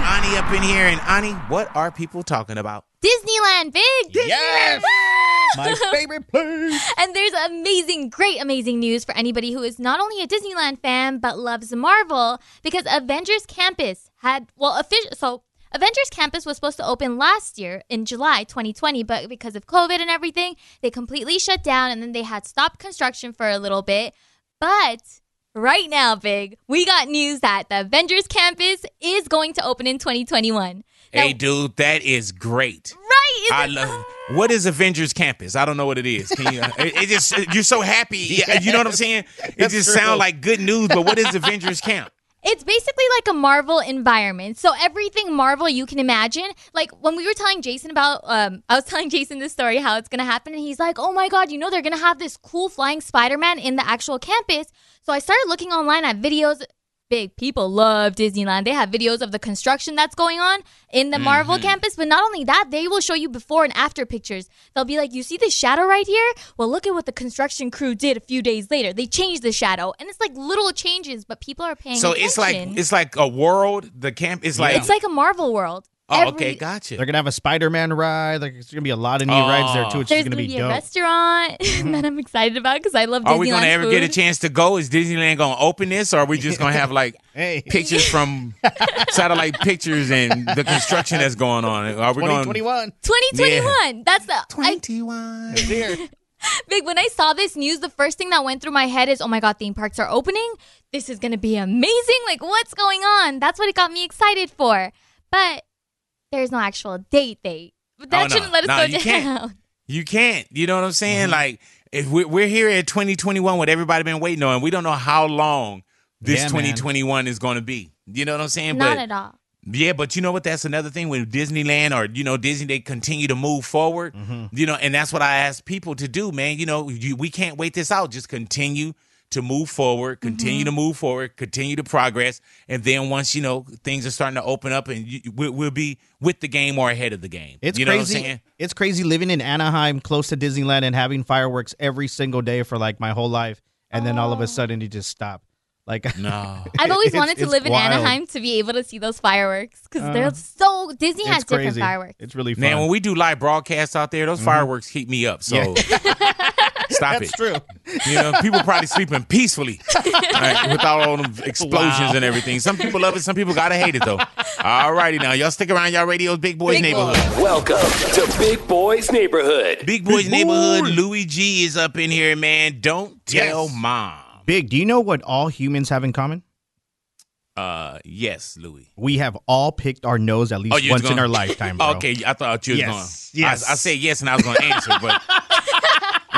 up in here. And Ani, what are people talking about? Disneyland, big. Yes. My favorite place. And there's amazing, great, amazing news for anybody who is not only a Disneyland fan but loves Marvel because Avengers Campus had well official so Avengers Campus was supposed to open last year in July 2020, but because of COVID and everything, they completely shut down and then they had stopped construction for a little bit. But right now, Big, we got news that the Avengers Campus is going to open in 2021. Hey, dude, that is great. Right? I love. What is Avengers Campus? I don't know what it is. Can you? it, it just you're so happy. Yeah, You know what I'm saying? It That's just sounds like good news. But what is Avengers Camp? It's basically like a Marvel environment. So everything Marvel you can imagine. Like when we were telling Jason about, um, I was telling Jason this story how it's gonna happen, and he's like, "Oh my god, you know they're gonna have this cool flying Spider-Man in the actual campus." So I started looking online at videos. Big people love Disneyland. They have videos of the construction that's going on in the Marvel Mm-hmm. campus. But not only that, they will show you before and after pictures. They'll be like, "You see this shadow right here? Well, look at what the construction crew did a few days later. They changed the shadow, and it's like little changes, but people are paying So attention. it's like it's like a world. The camp is like. It's like a Marvel world. Oh, Every- okay, gotcha. They're gonna have a Spider-Man ride. Like, there's gonna be a lot of new rides there too. Which There's is gonna gonna be, be, a restaurant mm-hmm. that I'm excited about because I love Disneyland Are we gonna ever food. get a chance to go? Is Disneyland gonna open this, or are we just gonna have like Hey. pictures from satellite pictures and the construction that's going on? Are we going? 2021. 2021. That's the 21. It's here. big. When I saw this news, the first thing that went through my head is, "Oh my god, theme parks are opening! This is gonna be amazing! Like, what's going on?" That's what it got me excited for. But there's no actual date date. But that Oh, no. shouldn't let us No, go you down. can't. You can't. You know what I'm saying? Mm-hmm. Like if we're, we're here at 2021, what everybody been waiting on, we don't know how long this Yeah, man. 2021 is going to be. You know what I'm saying? Not but at all. yeah, but you know what? That's another thing with Disneyland or you know Disney. They continue to move forward. Mm-hmm. You know, and that's what I ask people to do, man. You know, you, we can't wait this out. Just continue to move forward, continue Mm-hmm. to move forward, continue to progress, and then once you know things are starting to open up, and you, we'll, we'll be with the game or ahead of the game. It's you know crazy. what I'm saying? It's crazy living in Anaheim, close to Disneyland, and having fireworks every single day for like my whole life, and then all of a sudden you just stop. Like no, I've always wanted to live in wild. Anaheim to be able to see those fireworks because Uh, they're so Disney has It's different fireworks. It's really fun. Man, when we do live broadcasts out there, those fireworks keep me up. So stop That's it. That's true. You know, people probably sleeping peacefully right, without all them explosions Wow. and everything. Some people love it, some people gotta hate it though. All righty now, y'all stick around y'all radio's Big Boys Big Neighborhood. Welcome to Big Boys Neighborhood. Big Boys Big Neighborhood. boy. Louis G is up in here, man. Don't tell Yes. mom. Big, do you know what all humans have in common? Uh, yes, Louis. We have all picked our nose at least Oh, once in gonna- our lifetime, bro. Okay, I thought you was Yes, going. yes. I, I said yes, and I was going to answer, but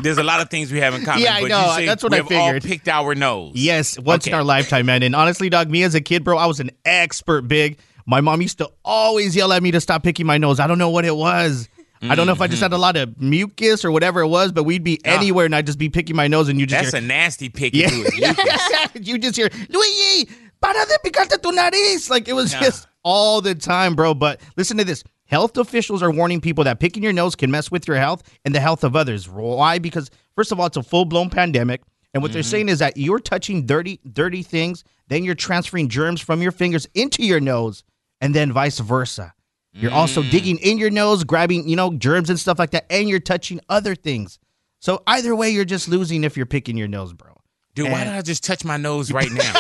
there's a lot of things we have in common. Yeah, I but know. You That's what I have all picked our nose. Yes, once in our lifetime, man. And honestly, dog, me as a kid, bro, I was an expert big. My mom used to always yell at me to stop picking my nose. I don't know what it was. I don't know if I just had a lot of mucus or whatever it was, but we'd be uh. anywhere and I'd just be picking my nose and you just That's hear, a nasty pick. Yeah. too, is mucus. you just hear, Luigi, para de picarte tu nariz. Like it was just all the time, bro. But listen to this. Health officials are warning people that picking your nose can mess with your health and the health of others. Why? Because first of all, it's a full blown pandemic. And what they're Mm-hmm. saying is that you're touching dirty, dirty things, then you're transferring germs from your fingers into your nose, and then vice versa. You're also Mm. digging in your nose, grabbing, you know, germs and stuff like that, and you're touching other things. So either way, you're just losing if you're picking your nose, bro. Dude, why don't I just touch my nose right now?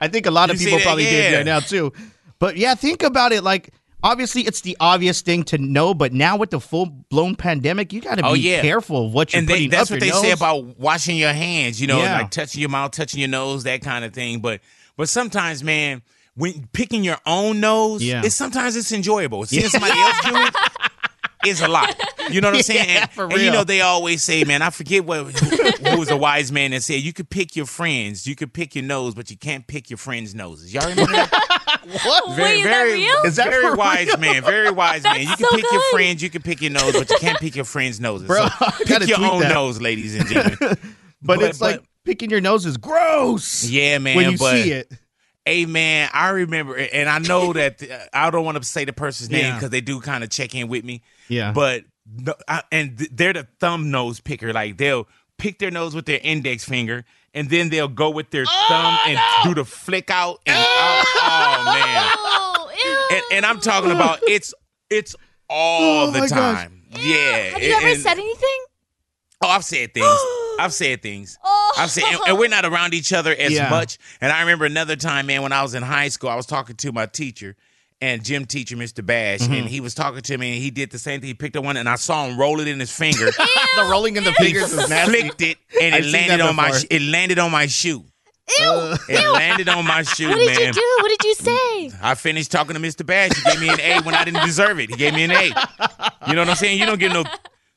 I think a lot of You see people probably did right now too. But yeah, think about it. Like, obviously, it's the obvious thing to know, but now with the full blown pandemic, you got to oh, be Oh, yeah. careful of what you're doing. and they, putting that's up what they your say about washing your hands. You know, Yeah. like touching your mouth, touching your nose, that kind of thing. But but sometimes, man, when picking your own nose, Yeah. it's sometimes it's enjoyable. Seeing somebody else do it is a lot. You know what I'm saying? Yeah, and, for and you know they always say, man, I forget what who, who was a wise man that said you could pick your friends, you could pick your nose, but you can't pick your friends' noses. Y'all remember that? what? Very, Wait, is that real? Is that very wise real? man. Very wise man. You can so pick your friends, you can pick your nose, but you can't pick your friends' noses. Bro, So pick your own that. nose, ladies and gentlemen. but, but- it's like picking your nose is gross. Yeah, man. when you but, see it. Hey, man, I remember, and I know that uh, I don't want to say the person's name Yeah. because they do kind of check in with me. Yeah. But no, I, and th- they're the thumb nose picker. Like they'll pick their nose with their index finger, and then they'll go with their thumb and do the flick out. And oh, oh, man, Oh, ew. and, and I'm talking about it's it's all Oh the my gosh. time. Yeah. Have you ever and- said anything? Oh, I've said things. I've said things. I've said, and, and we're not around each other as Yeah. much. And I remember another time, man, when I was in high school, I was talking to my teacher and gym teacher, Mr. Bash, Mm-hmm. and he was talking to me, and he did the same thing. He picked up one, and I saw him roll it in his finger. the rolling in the fingers is nasty. flicked it, and I've it landed on my it landed on my shoe. Ew. It landed on my shoe, What did man. you do? What did you say? I finished talking to Mr. Bash. He gave me an A when I didn't deserve it. He gave me an A. You know what I'm saying? You don't get no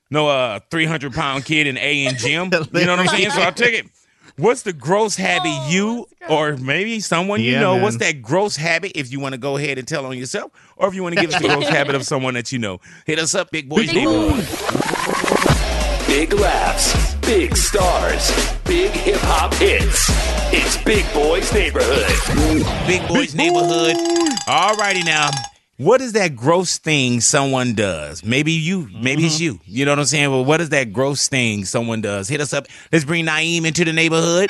no uh 300 pound kid in A and gym. You know what I'm saying? So I took it. What's the gross habit you or maybe someone you know? man. What's that gross habit? If you want to go ahead and tell on yourself, or if you want to give us the gross habit of someone that you know, hit us up, Big Boys Neighborhood. Big laughs, big stars, big hip hop hits. It's Big Boys Neighborhood. Big Boys Neighborhood. All righty now. What is that gross thing someone does? Maybe you, maybe it's mm-hmm. you. You know what I'm saying? Well, what is that gross thing someone does? Hit us up. Let's bring Naeem into the neighborhood.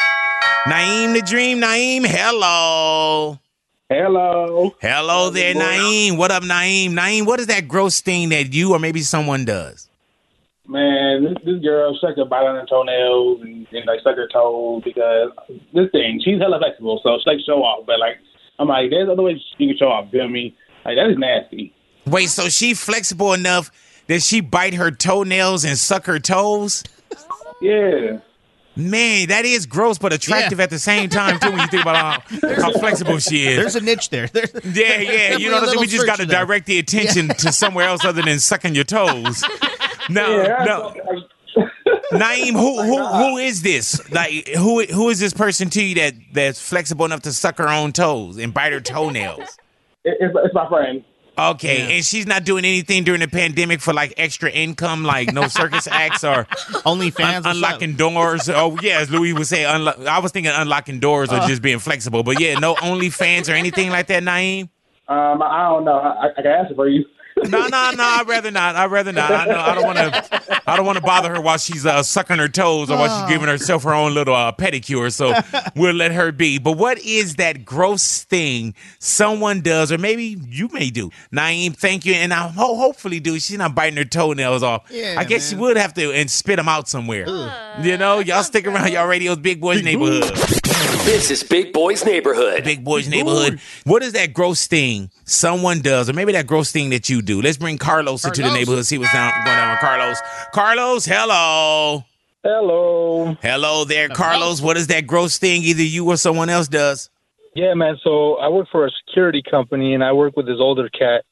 Naeem the Dream. Naeem, hello. Hello. Hello there, Naeem. What up, Naeem? Naeem, what is that gross thing that you or maybe someone does? Man, this, this girl sucked her bite on her toenails and, and like suck her toes because this thing, she's hella flexible, so she like show off. But like, I'm like, there's other ways she can show off. Feel me? Like that is nasty. Wait, so she flexible enough that she bite her toenails and suck her toes? Yeah. Man, that is gross, but attractive at the same time too. When you think about how, how flexible she is. There's a niche there. There's yeah, yeah. You know what I'm saying? We just got to direct the attention to somewhere else other than sucking your toes. No, Yeah, no. Naeem, who who who is this? Like who who is this person to you that that's flexible enough to suck her own toes and bite her toenails? It, it's, it's my friend. Okay, and she's not doing anything during the pandemic for like extra income, like no circus acts or OnlyFans or unlocking doors. Oh, yeah, as Louis would say, unlo- I was thinking unlocking doors or Uh. just being flexible. But yeah, no OnlyFans or anything like that, Naeem. Um, I don't know. I, I can answer for you. No, no, no. I'd rather not. I'd rather not. I know. I don't want to. I don't want to bother her while she's uh, sucking her toes or while she's giving herself her own little uh, pedicure. So we'll let her be. But what is that gross thing someone does, or maybe you may do? Naeem, thank you, and I ho- hopefully do. She's not biting her toenails off. Yeah, I guess she would have to and spit them out somewhere. You know, y'all stick around. Y'all radio's Big Boys Neighborhood. This is Big Boys Neighborhood. Big Boys Neighborhood. What is that gross thing someone does, or maybe that gross thing that you do? Let's bring Carlos, into the neighborhood. See what's down, going on with Carlos. Carlos, hello. Hello. Hello there, Carlos. What is that gross thing either you or someone else does? Yeah, man. So I work for a security company, and I work with this older cat.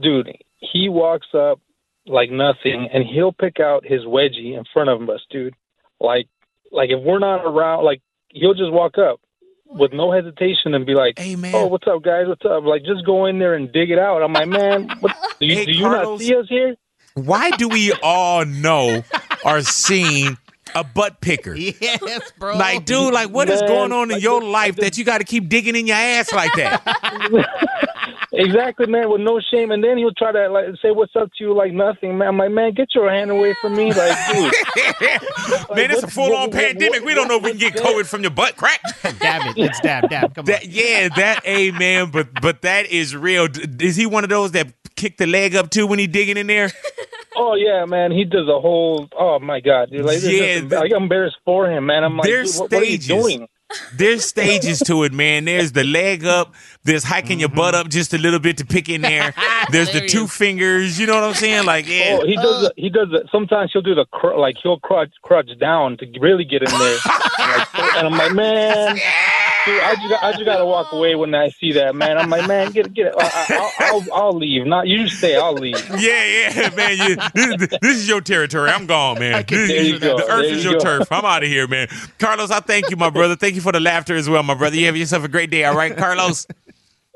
Dude, he walks up like nothing, and he'll pick out his wedgie in front of us, dude. Like, like if we're not around, like he'll just walk up with no hesitation and be like, "Hey, man. Oh, what's up, guys? What's up?" Like, just go in there and dig it out. I'm like, man, what, do you, Hey, do you not see us here? Why do we all know or seen a butt picker? Yes, bro. Like, dude, like, what is Man, going on in your life that you got to keep digging in your ass like that? Exactly, man, with no shame. And then he'll try to like say what's up to you like nothing, man. I'm like, man, get your hand away from me, like, dude. Man, it's a full on pandemic. We don't know if we can get COVID from your butt crack. Dab it. It's dab, dab. Come That, yeah, that a man, but but that is real. Is he one of those that kick the leg up too when he digging in there? Oh yeah, man, he does a whole. Oh my god, dude, like, Yeah, yeah, like, I'm embarrassed for him, man. I'm like, There's dude, what, what are you stages. doing? There's stages to it, man. There's the leg up. There's hiking your butt mm-hmm. up just a little bit to pick in there. There's the two fingers. You know what I'm saying? Like, yeah. Oh, he does. it- he does. it. Sometimes he'll do the cr- like he'll crouch, crouch down to really get in there, like, and I'm like, man, dude, I just, got, I just gotta walk away when I see that, man. I'm like, man, get, get it. I, I, I'll, I'll, I'll leave. Not you stay. I'll leave. Yeah, yeah, man. You, this, this is your territory. I'm gone, man. This- There you go. The earth There is you your go. turf. I'm out of here, man. Carlos, I thank you, my brother. Thank you for the laughter as well, my brother. You have yourself a great day, all right, Carlos?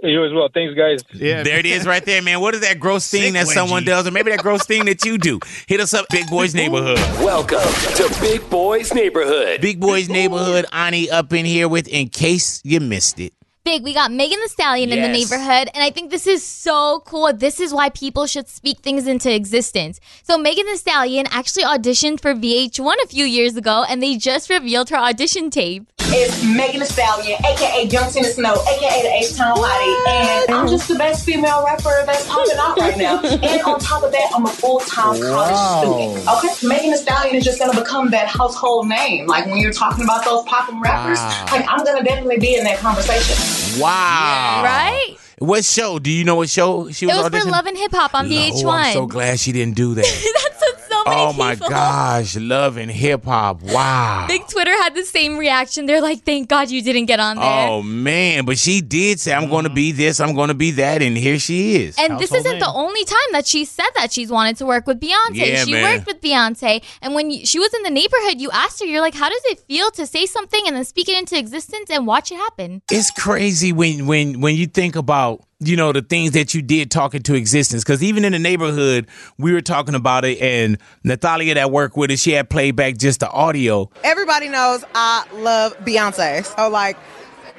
You as well. Thanks, guys. Yeah. There it is right there, man. What is that gross thing Sick that someone wedgie. does, or maybe that gross thing that you do? Hit us up, Big Boys Neighborhood. Welcome to Big Boys Neighborhood. Big Boys Neighborhood, Ani up in here with In Case You Missed It. Big, we got Megan Thee Stallion in the Yes. neighborhood, and I think this is so cool. This is why people should speak things into existence. So, Megan Thee Stallion actually auditioned for VH1 a few years ago, and they just revealed her audition tape. Is Megan Thee Stallion, aka Young Tina Snow, aka the H Town Hottie, and I'm just the best female rapper that's popping off right now. And on top of that, I'm a full time college student. Okay, Megan Thee Stallion is just gonna become that household name. Like when you're talking about those popping rappers, Wow. like I'm gonna definitely be in that conversation. Wow. Right? What show? Do you know what show she was? It was was for? Love and Hip Hop on Oh, VH1. I'm so glad she didn't do that. That's what so many oh my gosh, love and hip hop. Wow. Big Twitter had the same reaction. They're like, "Thank God you didn't get on there." Oh man, but she did say I'm going to be this, I'm going to be that, and here she is. And this isn't the only time that she said that she's wanted to work with Beyonce. Yeah, she man. worked with Beyonce, and when you, she was in the neighborhood, you asked her, "You're like, how does it feel to say something and then speak it into existence and watch it happen?" It's crazy when when when you think about you know the things that you did talk into existence. Because even in the neighborhood, we were talking about it, and Natalia that worked with us, she had played back just the audio. Everybody knows I love Beyonce. So like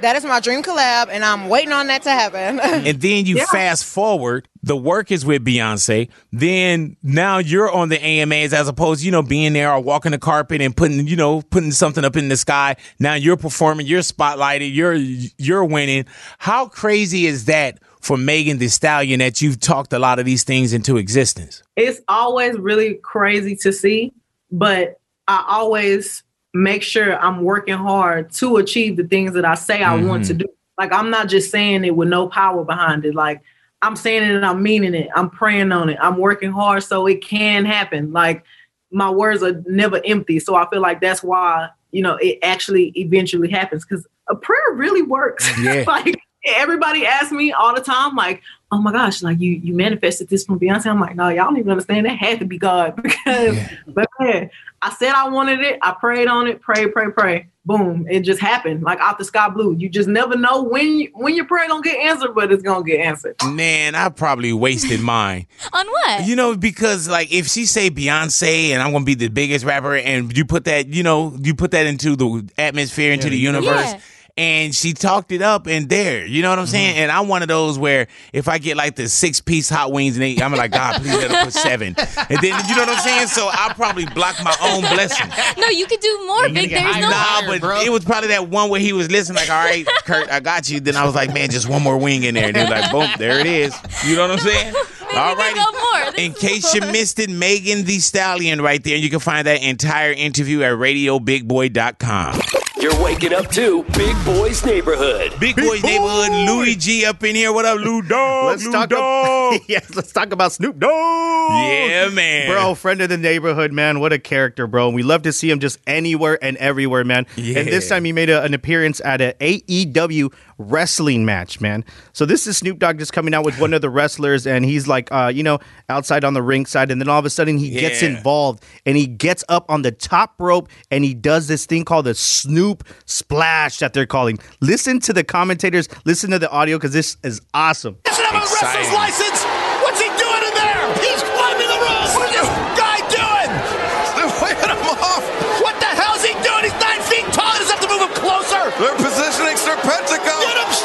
that is my dream collab and I'm waiting on that to happen. And then you Yeah. fast forward, the work is with Beyonce. Then now you're on the AMAs as opposed, you know, being there or walking the carpet and putting, you know, putting something up in the sky. Now you're performing, you're spotlighted, you're you're winning. How crazy is that for Megan Thee Stallion that you've talked a lot of these things into existence? it's always really crazy to see, but I always make sure I'm working hard to achieve the things that I say I want Mhm. to do. Like I'm not just saying it with no power behind it. Like I'm saying it and I'm meaning it. I'm praying on it. I'm working hard so it can happen. Like my words are never empty. So I feel like that's why, you know, it actually eventually happens because a prayer really works. Yeah. like everybody asks me all the time, like, oh my gosh, like you you manifested this from Beyonce. I'm like, no, y'all don't even understand. That had to be God because but man, I said I wanted it. I prayed on it, pray, pray, pray. Boom. It just happened. Like out the sky blue. You just never know when you, when your prayer gonna get answered, but it's gonna get answered. Man, I probably wasted mine. On what? You know, because like if she say Beyonce and I'm gonna be the biggest rapper, and you put that, you know, you put that into the atmosphere, into the universe. Yeah. And she talked it up and there, you know what I'm saying? And I'm one of those where if I get like the six piece hot wings and they, I'm like, God, please let her put seven. And then, you know what I'm saying? So I probably block my own blessing. No, you could do more, Big. There's no. Nah, but it was probably that one where he was listening, like, all right, Kurt, I got you. Then I was like, man, just one more wing in there. And then like, boom, there it is. You know what I'm saying? All right. In case you missed it, Megan Thee Stallion right there. You can find that entire interview at radiobigboy.com. You're waking up to Big Boy's Neighborhood. Big Boy's Neighborhood, Louis G up in here. What up, Lou Dog? Let's Lou talk Dog. about yes, let's talk about Snoop Dogg. Yeah, man. Bro, friend of the neighborhood, man. What a character, bro. We love to see him just anywhere and everywhere, man. Yeah. And this time he made a, an appearance at a AEW wrestling match, man. So this is Snoop Dogg just coming out with one of the wrestlers, and he's like, uh, you know, outside on the ring side, and then all of a sudden he gets involved and he gets up on the top rope and he does this thing called the Snoop Splash that they're calling. Listen to the commentators, listen to the audio because this is awesome. Doesn't have a wrestler's license. What's he doing in there? He's climbing the ropes.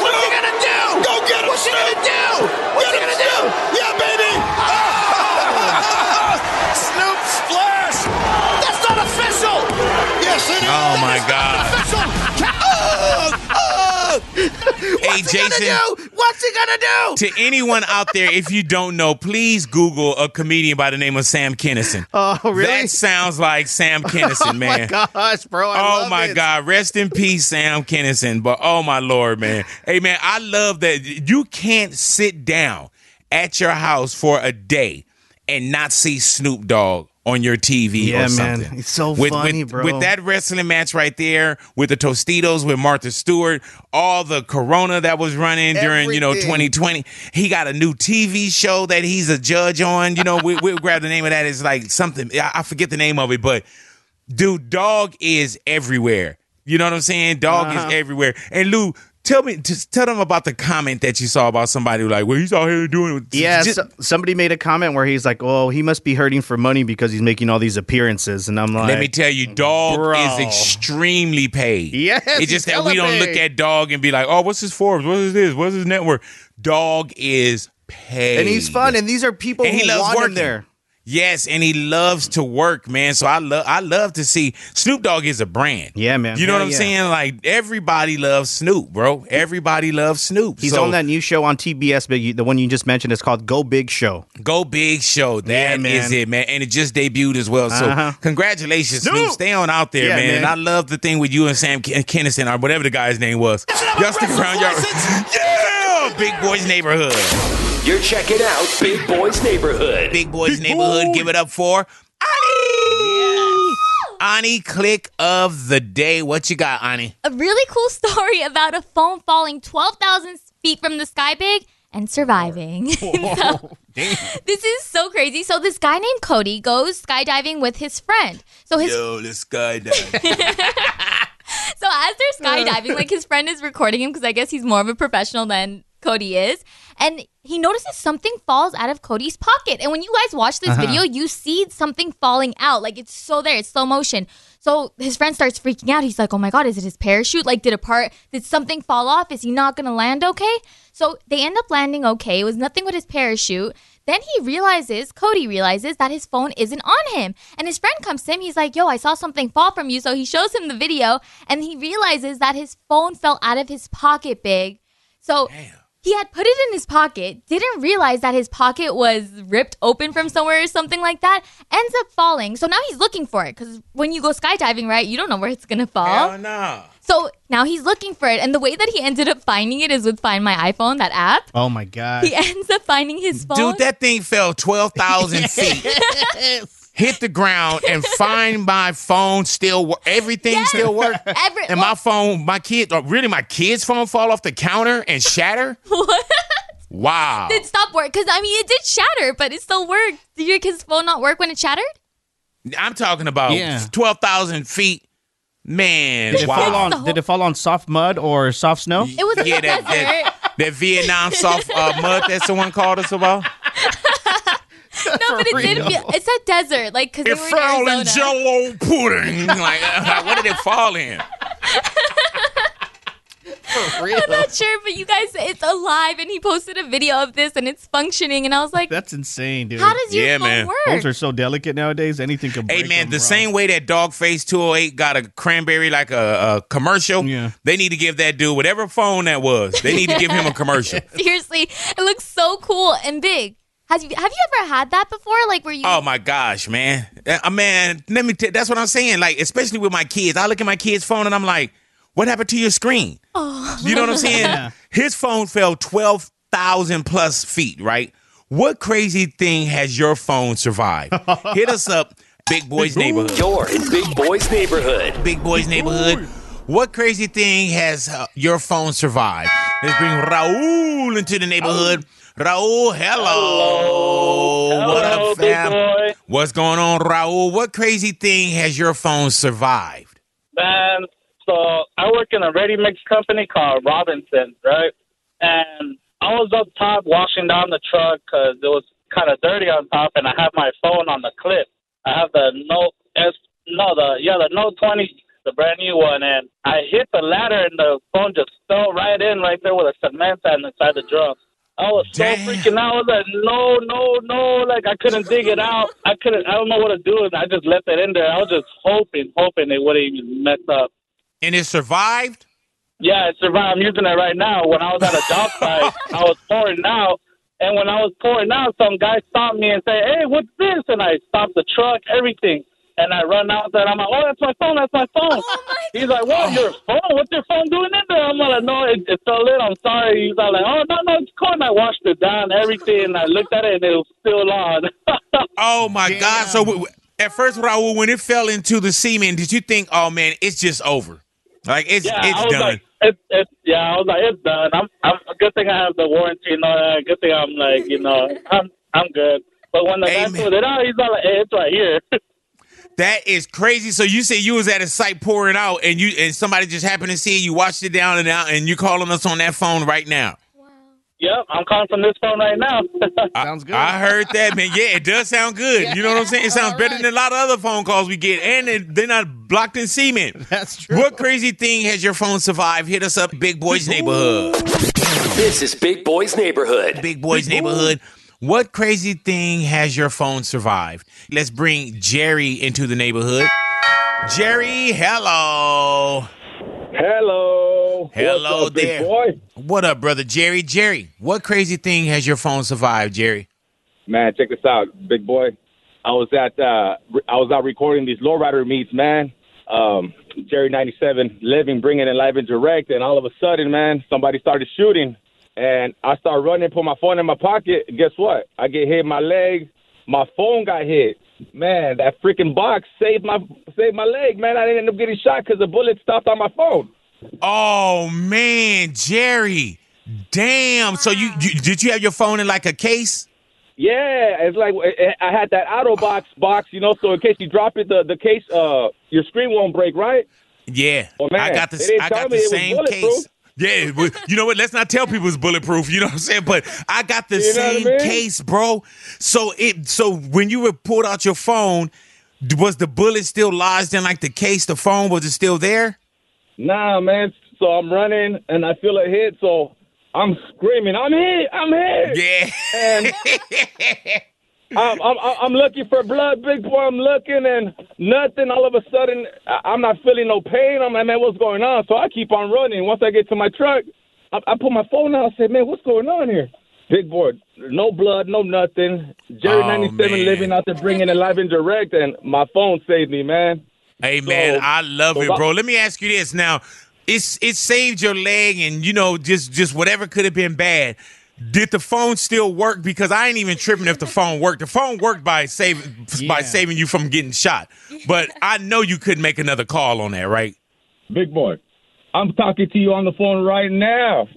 Snoop. What's he gonna do? Go get him, What's he gonna do? What's he gonna do? Yeah, baby. Snoop splash. That's not official. Yes, it oh, is. Oh, my God. Oh, oh. Hey, What's he gonna Jason. do? What's he gonna do? To anyone out there, if you don't know, please Google a comedian by the name of Sam Kinison. Oh, really? That sounds like Sam oh man. my gosh, bro. I oh my it. God! Rest in peace, Sam Kinison. But oh my Lord, man. Hey man, I love that you can't sit down at your house for a day and not see Snoop Dogg on your TV Yeah, or man. It's so with, funny, with, bro. With that wrestling match right there, with the Tostitos, with Martha Stewart, all the Corona that was running during you know 2020. He got a new TV show that he's a judge on. You know, we, we'll grab the name of that. It's like something I I forget the name of it, but dude, dog is everywhere. You know what I'm saying? Dog Uh-huh. is everywhere. And Lou, tell me, just tell them about the comment that you saw about somebody like, well, he's out here doing. Yeah, just- so- somebody made a comment where he's like, "Oh, he must be hurting for money because he's making all these appearances," and I'm like, Let me tell you, dog Bro. is extremely paid. Yes, it's just that we don't look at dog and be like, oh, what's his Forbes? What is this? What's his network? Dog is paid, and he's fun, and these are people And he who loves want him working. there. Yes, and he loves to work, man. So I love I love to see Snoop Dogg is a brand. Yeah, man. You know Hell what I'm yeah. saying? Like everybody loves Snoop, bro. Everybody loves Snoop. He's So, on that new show on TBS, but you, the one you just mentioned is called Go Big Show. Go Big Show. That is man. it, man. And it just debuted as well. So Uh-huh. congratulations, Snoop. Snoop. Stay on out there, Yeah, man. man. And I love the thing with you and Sam Ken- Kennison or whatever the guy's name was. Y'all stick around, y'all. Yeah, Big Boys Neighborhood. You're checking out Big Boys Neighborhood. Big Boys Neighborhood. Give it up for Ani. Ani, click of the day. What you got, Ani? A really cool story about a phone falling 12,000 feet from the sky big and surviving. So, this is so crazy. So this guy named Cody goes skydiving with his friend. So his Yo, let's skydive. so as they're skydiving, like his friend is recording him because I guess he's more of a professional than Cody is, and he notices something falls out of Cody's pocket. And when you guys watch this Uh-huh. video, you see something falling out, like it's so there, it's slow motion. So his friend starts freaking out. He's like, "Oh my god, is it his parachute? Like, did a part? Did something fall off? Is he not gonna land okay?" So they end up landing okay. It was nothing but his parachute. Then he realizes, Cody realizes that his phone isn't on him. And his friend comes to him. He's like, Yo, I saw something fall from you. So he shows him the video and he realizes that his phone fell out of his pocket big. So he had put it in his pocket, didn't realize that his pocket was ripped open from somewhere or something like that, ends up falling. So now he's looking for it because when you go skydiving, right, you don't know where it's going to fall. Hell no. So now he's looking for it. And the way that he ended up finding it is with Find My iPhone, that app. Oh my god. He ends up finding his phone. Dude, that thing fell 12,000 feet. Hit the ground and find my phone still work. Everything still work. Every- and my phone, my kid, or really my kid's phone fall off the counter and shatter. What? Wow. Did stop work? Because I mean, it did shatter, but it still worked. Did your kid's phone not work when it shattered? I'm talking about Yeah. 12,000 feet. Man, Did it fall on? Did it fall on soft mud or soft snow? It was yeah, that, that, that Vietnam soft uh, mud that someone called us about. No, but it did. real. Feel, it said desert, like because It they were fell in in Jello pudding. like, uh, what did it fall in? I'm not sure, but you guys, it's alive, and he posted a video of this, and it's functioning, and I was like, That's insane, dude. "How does your Yeah, phone man. work?" Phones are so delicate nowadays. Anything can break Hey man, them, the bro. same way that Dogface 208 got a cranberry like a, a commercial, Yeah. they need to give that dude whatever phone that was. They need to give him a commercial. Seriously, it looks so cool and big. Has you have you ever had that before? Like where you? Oh my gosh, man, uh, man. Let me. T- that's what I'm saying. Like, especially with my kids, I look at my kid's phone and I'm like, "What happened to your screen?" Oh. You know what I'm saying? His phone fell twelve thousand plus feet. Right? What crazy thing has your phone survived? Hit us up, Big Boys Neighborhood. You're in Big Boys Neighborhood. Big Boys Neighborhood. What crazy thing has uh, your phone survived? Let's bring Raul into the neighborhood. Raul, hello. What Hello, up, big fam? boy. What's going on, Raul? What crazy thing has your phone survived? Man, so I work in a ready mix company called Robinson, right? And I was up top washing down the truck because it was kind of dirty on top, and I have my phone on the clip. I have the Note S, no, the yeah, the Note 20, the brand new one, and I hit the ladder, and the phone just fell right in, right there with a cement sand inside the drum. I was so freaking out. I was like, no, no, no. Like, I couldn't dig it out. I couldn't, I don't know what to do. And I just left it in there. I was just hoping, hoping it wouldn't even mess up. And it survived? Yeah, it survived. I'm using it right now. When I was at a job site, I was pouring out. And when I was pouring out, some guy stopped me and said, hey, what's this? And I stopped the truck, everything. And I run out there. I'm like, oh, that's my phone. That's my phone. He's like, what? Your phone? What's your phone doing in there? I'm like, no, it, it's still lit. I'm sorry. He's like, oh, no, no, it's cool. And I washed it down, everything. And I looked at it, and it was still on. Oh my God! So w- w- at first, Raul, when it fell into the cement, did you think, "Oh man, it's just over"? Like it's yeah, it's done. like, it, it, yeah, I was like, it's done. I'm, I'm. Good thing I have the warranty and all that. Good thing I'm like, you know, I'm, I'm good. But when the guy pulled it out, he's all like, hey, it's right here. That is crazy. So you say you was at a site pouring out, and you and somebody just happened to see it. You watched it down and out, and you calling us on that phone right now. yep, I'm calling from this phone right now. Sounds good. I heard that, man. Yeah, it does sound good. You know what I'm saying? It sounds better than a lot of other phone calls we get, and it, they're not blocked in cement. That's true. What crazy thing has your phone survived? Hit us up, Big Boys Neighborhood. This is Big Boys Neighborhood. Big Boys Neighborhood. What crazy thing has your phone survived? Let's bring Jerry into the neighborhood. Jerry, hello. Hello. Hello up, there. boy? What up, brother Jerry? Jerry, what crazy thing has your phone survived, Jerry? Man, check this out, big boy. I was at uh I was out recording these lowrider meets, man. Um Jerry 97 living, bringing it live and direct, and all of a sudden, man, somebody started shooting, and I start running, put my phone in my pocket. Guess what? I get hit in my leg. My phone got hit. Man, that freaking box saved my saved my leg, man. I didn't end up getting shot because the bullet stopped on my phone. Oh man, Jerry. Damn. So you, you did you have your phone in like a case? Yeah, it's like I had that OtterBox box, you know, so in case you drop it, the the case, uh, your screen won't break, right? Yeah. Man, I got the I got the same case. Yeah, well, you know what? Let's not tell people it's bulletproof. You know what I'm saying? But I got the You what I same mean? case, bro. So it so when you pulled out your phone, was the bullet still lodged in like the case? The phone was it still there? Nah, man. So I'm running and I feel a hit, so I'm screaming, "I'm hit! I'm hit!" Yeah. And I'm, I'm I'm looking for blood, big boy. I'm looking and nothing. All of a sudden, I- I'm not feeling no pain. I'm like, man, what's going on? So I keep on running. Once I get to my truck, I, I put my phone out. I said, man, what's going on here? Big boy, no blood, no nothing. Jerry Oh, 97 man. living out there bringing it live and direct, and my phone saved me, man. Hey man, I love so it, bro. Let me ask you this now. It's it saved your leg and you know, just just whatever could have been bad. Did the phone still work? Because I ain't even tripping if the phone worked. The phone worked by saving by saving you from getting shot. But I know you couldn't make another call on that, right? Big boy. I'm talking to you on the phone right now.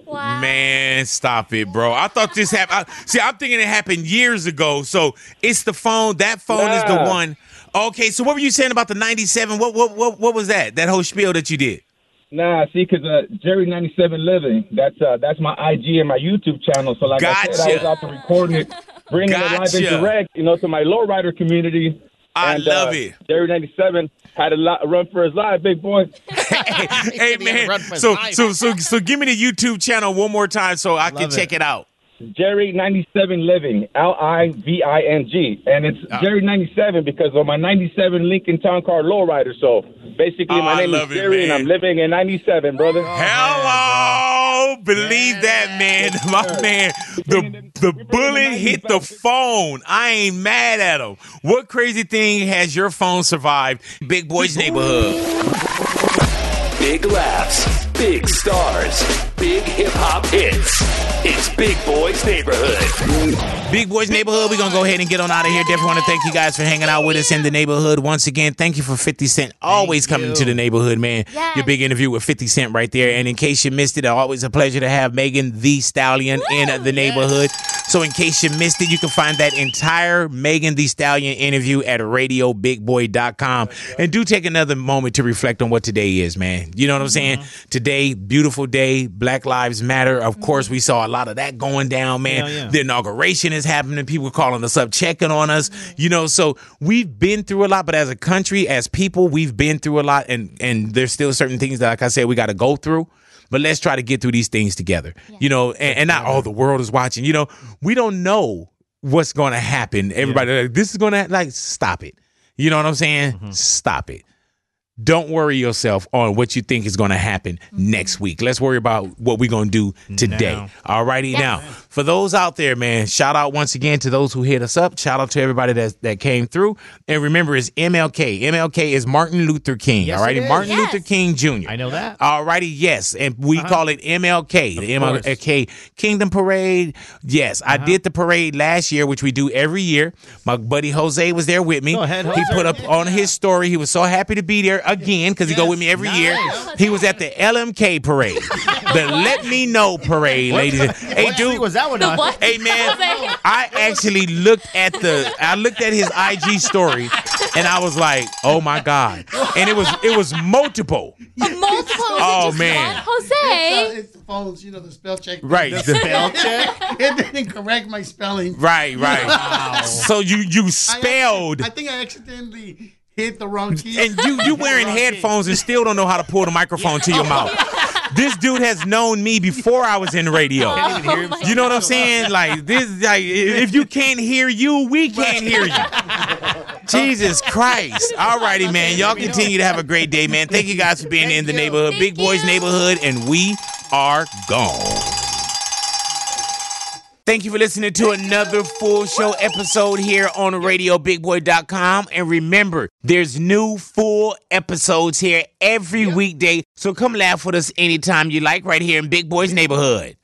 Man, stop it, bro. I thought this happened. I- See, I'm thinking it happened years ago. So it's the phone. That phone is the one. Okay, so what were you saying about the 97? What what what what was that? That whole spiel that you did? Nah, see, because uh, Jerry ninety seven living. That's uh, that's my IG and my YouTube channel. So like I said, I was out there recording it, bringing it live and direct, you know, to my lowrider community. I and, love uh, it. Jerry ninety seven had a lot, run for his life, big boy. hey man, so so so so give me the YouTube channel one more time so I can Love check it out. Jerry ninety seven living, L I V I N G, and it's Ah. Jerry ninety seven because of my ninety seven Lincoln Town Car lowrider. So basically, Oh, my name is love it, Jerry, and. I'm living in ninety seven, brother. Hello, believe that man, my man. The the bullet hit the phone. I ain't mad at him. What crazy thing has your phone survived? Big Boys Neighborhood. Big laughs, big stars, big hip hop hits. It's Big Boy's Neighborhood. Big Boys Neighborhood. We're gonna go ahead and get on out of here. Definitely want to thank you guys for hanging out with us in the neighborhood once again. Thank you for 50 Cent always coming to the neighborhood, man. Your big interview with 50 Cent right there. And in case you missed it, always a pleasure to have Megan Thee Stallion in the neighborhood. So in case you missed it, you can find that entire Megan Thee Stallion interview at radiobigboy.com. And do take another moment to reflect on what today is, man. You know what I'm saying? Today, beautiful day, Black Lives Matter. Of mm-hmm. course, we saw a lot of that going down, man. Hell yeah. The inauguration is happening. People calling us up, checking on us. Mm-hmm. You know, so we've been through a lot, but as a country, as people, we've been through a lot, and and there's still certain things that, like I said, we got to go through. But let's try to get through these things together. You know, and, and not all the world is watching. You know, we don't know what's going to happen. Everybody, like, this is going to like stop it. You know what I'm saying? Mm-hmm. Stop it. Don't worry yourself on what you think is going to happen mm-hmm. next week. Let's worry about what we're going to do today. All righty. Now, for those out there, man, shout out once again to those who hit us up. Shout out to everybody that, that came through. And remember, it's MLK. MLK is Martin Luther King. Yes, all righty. Martin Yes. Luther King Jr. I know that. All righty. Yes. And we uh-huh. call it MLK, the course. MLK Kingdom Parade. Yes. I uh-huh. did the parade last year, which we do every year. My buddy Jose was there with me. Go ahead, He put up on his story. He was so happy to be there again because he go with me every year. He was at the LMK parade, the Let Me Know parade, ladies. and- Hey, What dude. was that one on? Hey man, I actually looked at the I looked at his IG story and I was like, "Oh my god." And it was it was multiple. Multiple. Oh, just man. one? Jose. It's, uh, it's the phones, you know, the spell check. Right, The the- spell check. it didn't correct my spelling. Right, right. Wow. So you you spelled I think I accidentally hit the wrong key. and you you wearing headphones and still don't know how to pull the microphone to your mouth. This dude has known me before I was in radio. Oh you know what I'm saying? Like this, like if you can't hear you, we can't hear you. Jesus Christ! All righty, man. Y'all continue to have a great day, man. Thank you guys for being in the neighborhood, Big Boys Neighborhood, and we are gone. Thank you for listening to another full show episode here on RadioBigBoy.com. And remember, there's new full episodes here every weekday. So come laugh with us anytime you like right here in Big Boy's neighborhood.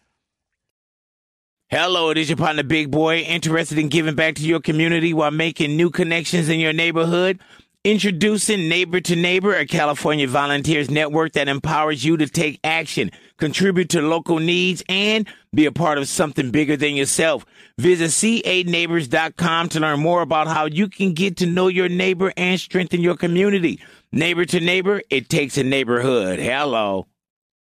Hello, it is your partner, Big Boy, interested in giving back to your community while making new connections in your neighborhood. Introducing Neighbor to Neighbor, a California volunteers network that empowers you to take action, contribute to local needs, and be a part of something bigger than yourself. Visit ca-neighbors.com to learn more about how you can get to know your neighbor and strengthen your community. Neighbor to Neighbor, it takes a neighborhood. Hello.